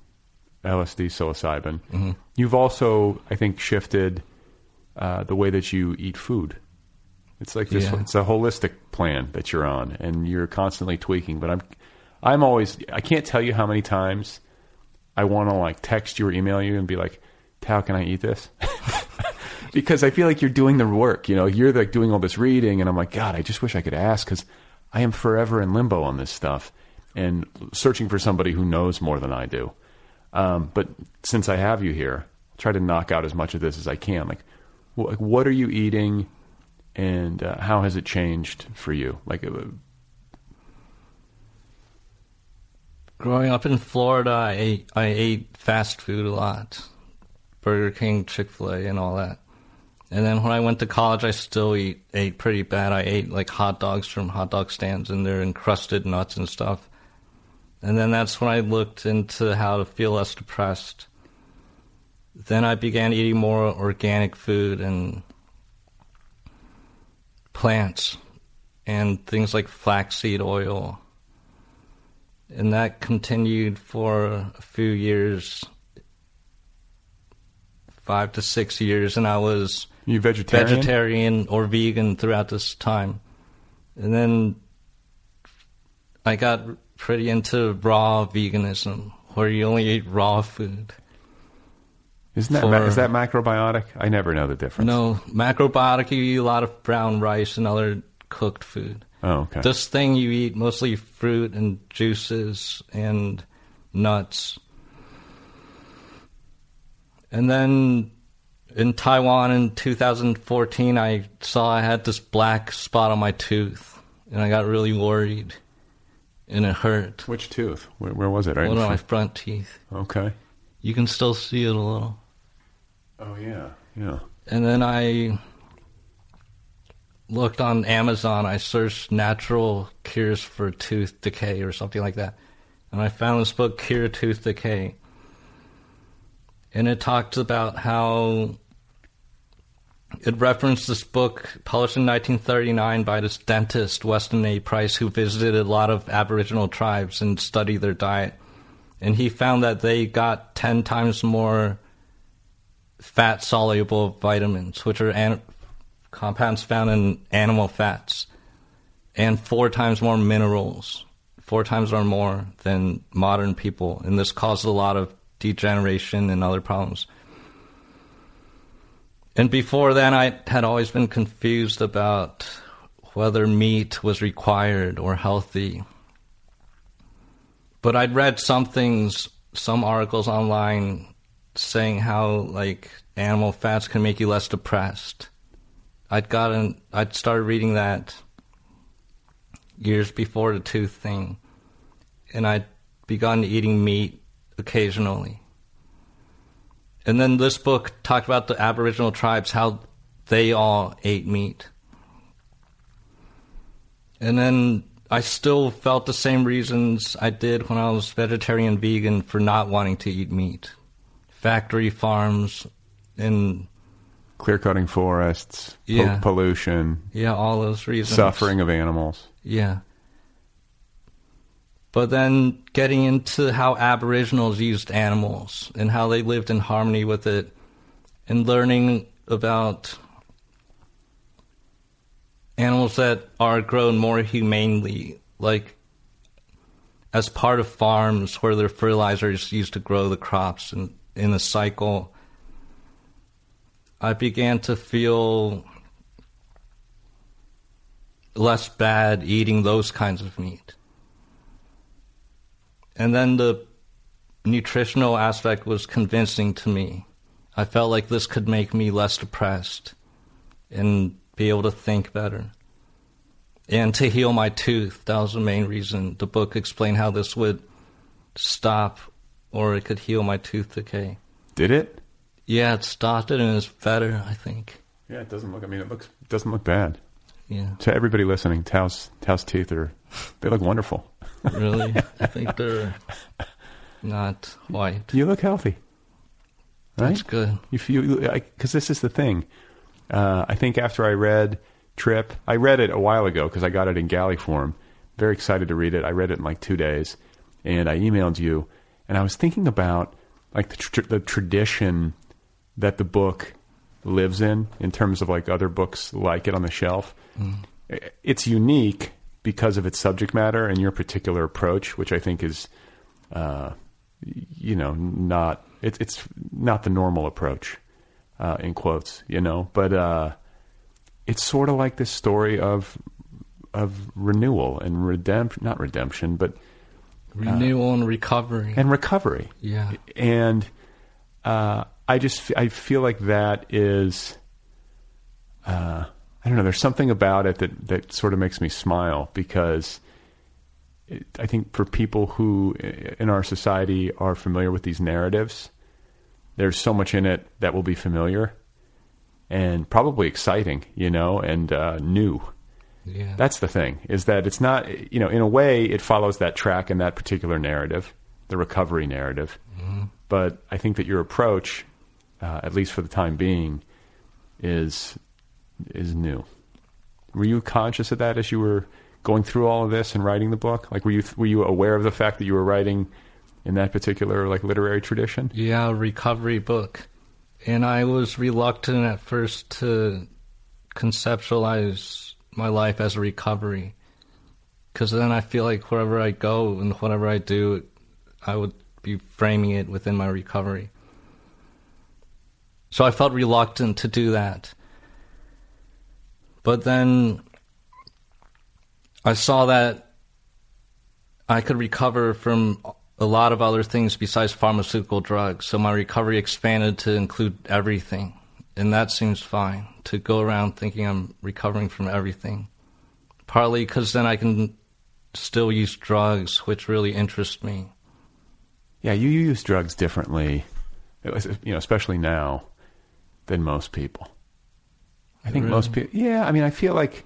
LSD, psilocybin. Mhm. You've also, I think, shifted uh, the way that you eat food. It's like this. Yeah. It's a holistic plan that you're on, and you're constantly tweaking. But I'm, I'm always. I can't tell you how many times I want to like text you or email you and be like, "How can I eat this?" because I feel like you're doing the work. You know, you're like doing all this reading, and I'm like, God, I just wish I could ask because I am forever in limbo on this stuff and searching for somebody who knows more than I do. Um, but since I have you here, I'll try to knock out as much of this as I can. Like, wh- what are you eating, and uh, how has it changed for you? Like, uh, Growing up in Florida, I ate I ate fast food a lot, Burger King, Chick Fil A, and all that. And then when I went to college, I still eat ate pretty bad. I ate like hot dogs from hot dog stands, and they're encrusted nuts and stuff. And then that's when I looked into how to feel less depressed. Then I began eating more organic food and plants and things like flaxseed oil. And that continued for a few years, five to six years, and I was you vegetarian? vegetarian or vegan throughout this time. And then I got pretty into raw veganism, where you only eat raw food. Isn't that For- is that macrobiotic? I never know the difference. No, macrobiotic, you eat a lot of brown rice and other cooked food. Oh, okay. This thing you eat mostly fruit and juices and nuts. And then in Taiwan in 2014, I saw I had this black spot on my tooth, and I got really worried, and it hurt. Which tooth? Where, where was it? Right. One of my front- front teeth. Okay. You can still see it a little. Oh yeah, yeah. And then I looked on Amazon. I searched natural cures for tooth decay or something like that. And I found this book, Cure Tooth Decay. And it talked about how it referenced this book published in 1939 by this dentist, Weston A. Price, who visited a lot of Aboriginal tribes and studied their diet. And he found that they got 10 times more fat soluble vitamins, which are an- compounds found in animal fats, and four times more minerals, four times or more than modern people. And this caused a lot of degeneration and other problems. And before then, I had always been confused about whether meat was required or healthy. But I'd read some things, some articles online saying how like animal fats can make you less depressed. I'd gotten I'd started reading that years before the tooth thing and I'd begun eating meat occasionally. And then this book talked about the Aboriginal tribes, how they all ate meat. And then I still felt the same reasons I did when I was vegetarian vegan for not wanting to eat meat. Factory farms and Clear cutting forests, po- Yeah. pollution, yeah, all those reasons. suffering of animals. Yeah. But then getting into how Aboriginals used animals and how they lived in harmony with it, and learning about animals that are grown more humanely, like as part of farms where their fertilizers used to grow the crops and in a cycle. I began to feel less bad eating those kinds of meat. And then the nutritional aspect was convincing to me. I felt like this could make me less depressed and be able to think better. And to heal my tooth, that was the main reason. The book explained how this would stop or it could heal my tooth decay. Did it? Yeah, it it and it's better, I think. Yeah, it doesn't look. I mean, it looks doesn't look bad. Yeah. To everybody listening, Tao's Tao's teeth are they look wonderful. Really? I think they're not white. You look healthy. Right? That's good. You feel because this is the thing. Uh, I think after I read Trip, I read it a while ago because I got it in galley form. Very excited to read it. I read it in like two days, and I emailed you, and I was thinking about like the, tr- the tradition that the book lives in, in terms of like other books like it on the shelf. It's unique because of its subject matter and your particular approach, which I think is, uh, you know, not it's it's not the normal approach, uh, in quotes, you know, but uh, it's sort of like this story of of renewal and redemption, not redemption, but Renewal and recovery. and recovery. Yeah. And uh, I just I feel like that is. Uh, I don't know. There's something about it that that sort of makes me smile because. It, I think for people who in our society are familiar with these narratives, there's so much in it that will be familiar and probably exciting, you know, and uh, new. Yeah. That's the thing is that it's not, you know, in a way it follows that track in that particular narrative, the recovery narrative. Mm-hmm. But I think that your approach, uh, at least for the time being, is is new. Were you conscious of that as you were going through all of this and writing the book? Like, were you were you aware of the fact that you were writing in that particular like literary tradition? Yeah, recovery book. And I was reluctant at first to conceptualize my life as a recovery. Because then I feel like wherever I go and whatever I do, I would be framing it within my recovery. So I felt reluctant to do that. But then I saw that I could recover from a lot of other things besides pharmaceutical drugs. So my recovery expanded to include everything. And that seems fine to go around thinking I'm recovering from everything. Partly because then I can still use drugs, which really interest me. Yeah, you use drugs differently, you know, especially now, than most people. I think Really? most people. Yeah, I mean, I feel like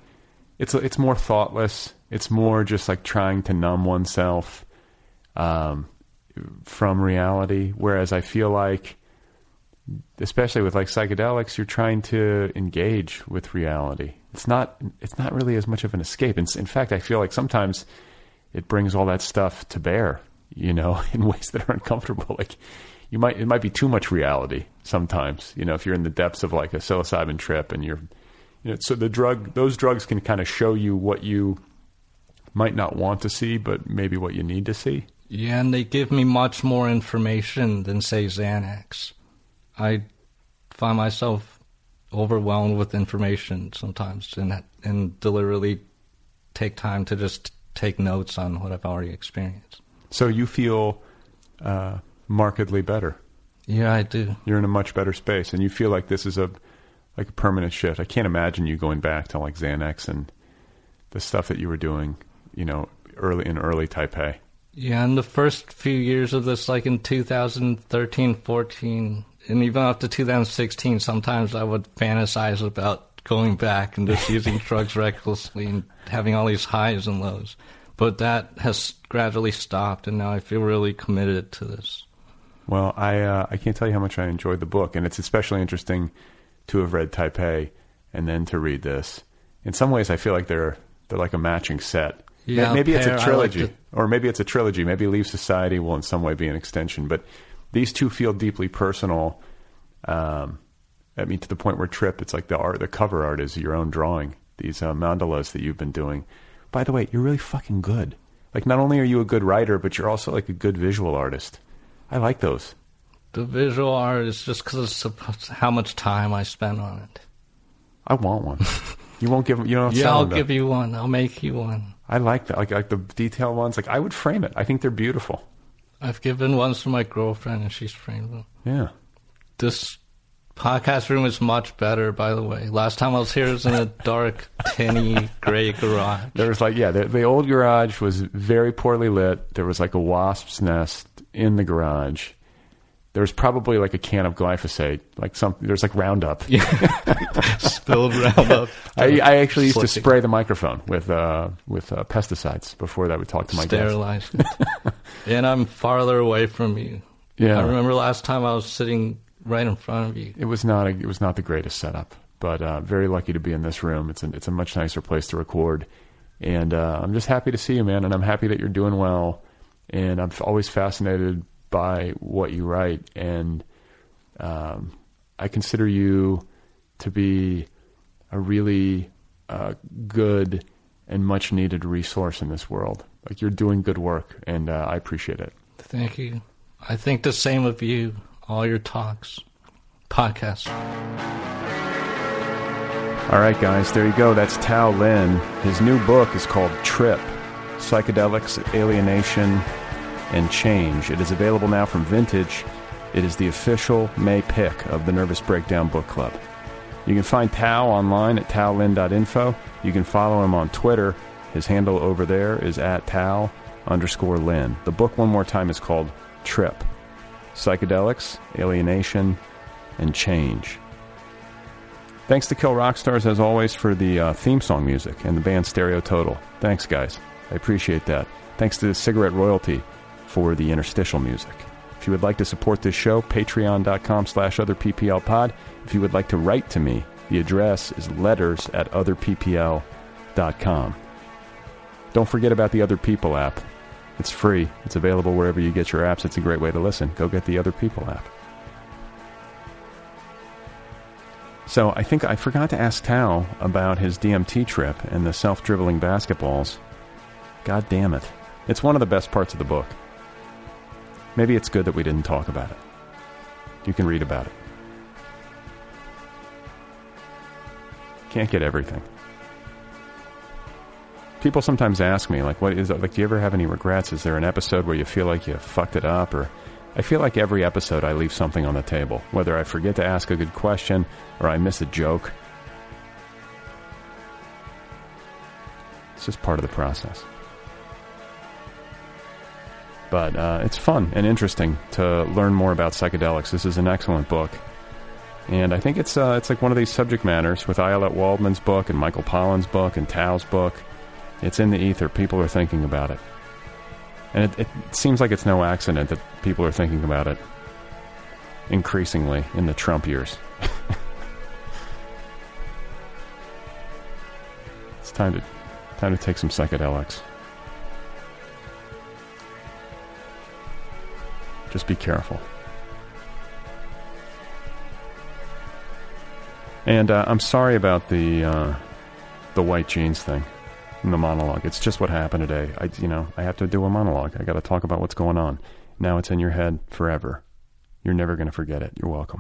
it's it's more thoughtless. It's more just like trying to numb oneself um, from reality. Whereas I feel like, especially with like psychedelics, you're trying to engage with reality. It's not. It's not really as much of an escape. In, in fact, I feel like sometimes it brings all that stuff to bear. You know, in ways that are uncomfortable. Like you might. It might be too much reality sometimes. You know, if you're in the depths of like a psilocybin trip and you're you know, so the drug, those drugs can kind of show you what you might not want to see, but maybe what you need to see. Yeah, and they give me much more information than, say, Xanax. I find myself overwhelmed with information sometimes and, and deliberately take time to just take notes on what I've already experienced. So you feel uh, markedly better. Yeah, I do. You're in a much better space, and you feel like this is a like a permanent shift. I can't imagine you going back to like Xanax and the stuff that you were doing, you know, early in early Taipei. Yeah, in the first few years of this, like in 2013, 14, and even up to 2016, sometimes I would fantasize about going back and just using drugs recklessly and having all these highs and lows. But that has gradually stopped, and now I feel really committed to this. Well, I uh, I can't tell you how much I enjoyed the book, and it's especially interesting to have read Taipei and then to read this. In some ways, I feel like they're they're like a matching set. Yeah, May- maybe it's a trilogy, like to- or maybe it's a trilogy. Maybe Leave Society will in some way be an extension, but these two feel deeply personal. Um, I mean, to the point where Trip, it's like the art, the cover art is your own drawing. These uh, mandalas that you've been doing. By the way, you're really fucking good. Like, not only are you a good writer, but you're also like a good visual artist. I like those. The visual art is just because of how much time I spend on it. I want one. You won't give them. You don't. Yeah, I'll give you one. I'll make you one. I like that. Like like the detail ones. Like I would frame it. I think they're beautiful. I've given ones to my girlfriend, and she's framed them. Yeah. This podcast room is much better, by the way. Last time I was here, it was in a dark, tinny, gray garage. There was like yeah, the, the old garage was very poorly lit. There was like a wasp's nest in the garage. there's probably like a can of glyphosate, like some. There's like Roundup. Spilled Roundup. I, I actually used to spray the microphone with uh, with uh, pesticides before I would talk to my guests. Sterilized. it. and I'm farther away from you. Yeah. I remember last time I was sitting right in front of you. It was not a, it was not the greatest setup, but uh, very lucky to be in this room. It's a, it's a much nicer place to record, and uh, I'm just happy to see you, man. And I'm happy that you're doing well. And I'm always fascinated by what you write, and um, I consider you to be a really uh, good and much needed resource in this world. Like you're doing good work, and uh, I appreciate it. Thank you. I think the same of you, all your talks, podcasts. All right, guys, there you go. That's Tao Lin. His new book is called Trip Psychedelics, Alienation, and Change. It is available now from Vintage. It is the official May pick of the Nervous Breakdown Book Club. You can find Tao online at taolin.info. You can follow him on Twitter. His handle over there is at Tao underscore Lin. The book, one more time, is called Trip Psychedelics, Alienation, and Change. Thanks to Kill Rock Stars, as always, for the uh, theme song music and the band Stereo Total. Thanks, guys. I appreciate that. Thanks to Cigarette Royalty for the interstitial music. If you would like to support this show, patreon.com slash otherpplpod. If you would like to write to me, the address is letters at otherppl.com. Don't forget about the Other People app. It's free. It's available wherever you get your apps. It's a great way to listen. Go get the Other People app. So I think I forgot to ask Tao about his DMT trip and the self-dribbling basketballs. God damn it. It's one of the best parts of the book. Maybe it's good that we didn't talk about it. You can read about it. Can't get everything. People sometimes ask me, like, what is it? Like, do you ever have any regrets? Is there an episode where you feel like you fucked it up? Or I feel like every episode I leave something on the table, whether I forget to ask a good question or I miss a joke. It's just part of the process. But uh, it's fun and interesting to learn more about psychedelics. This is an excellent book. And I think it's uh, it's like one of these subject matters with Ayelet Waldman's book and Michael Pollan's book and Tao's book. It's in the ether. People are thinking about it. And it, it seems like it's no accident that people are thinking about it increasingly in the Trump years. it's time to time to take some psychedelics. Just be careful. And uh, I'm sorry about the uh, the white jeans thing in the monologue. It's just what happened today. I, you know, I have to do a monologue. I got to talk about what's going on. Now it's in your head forever. You're never going to forget it. You're welcome.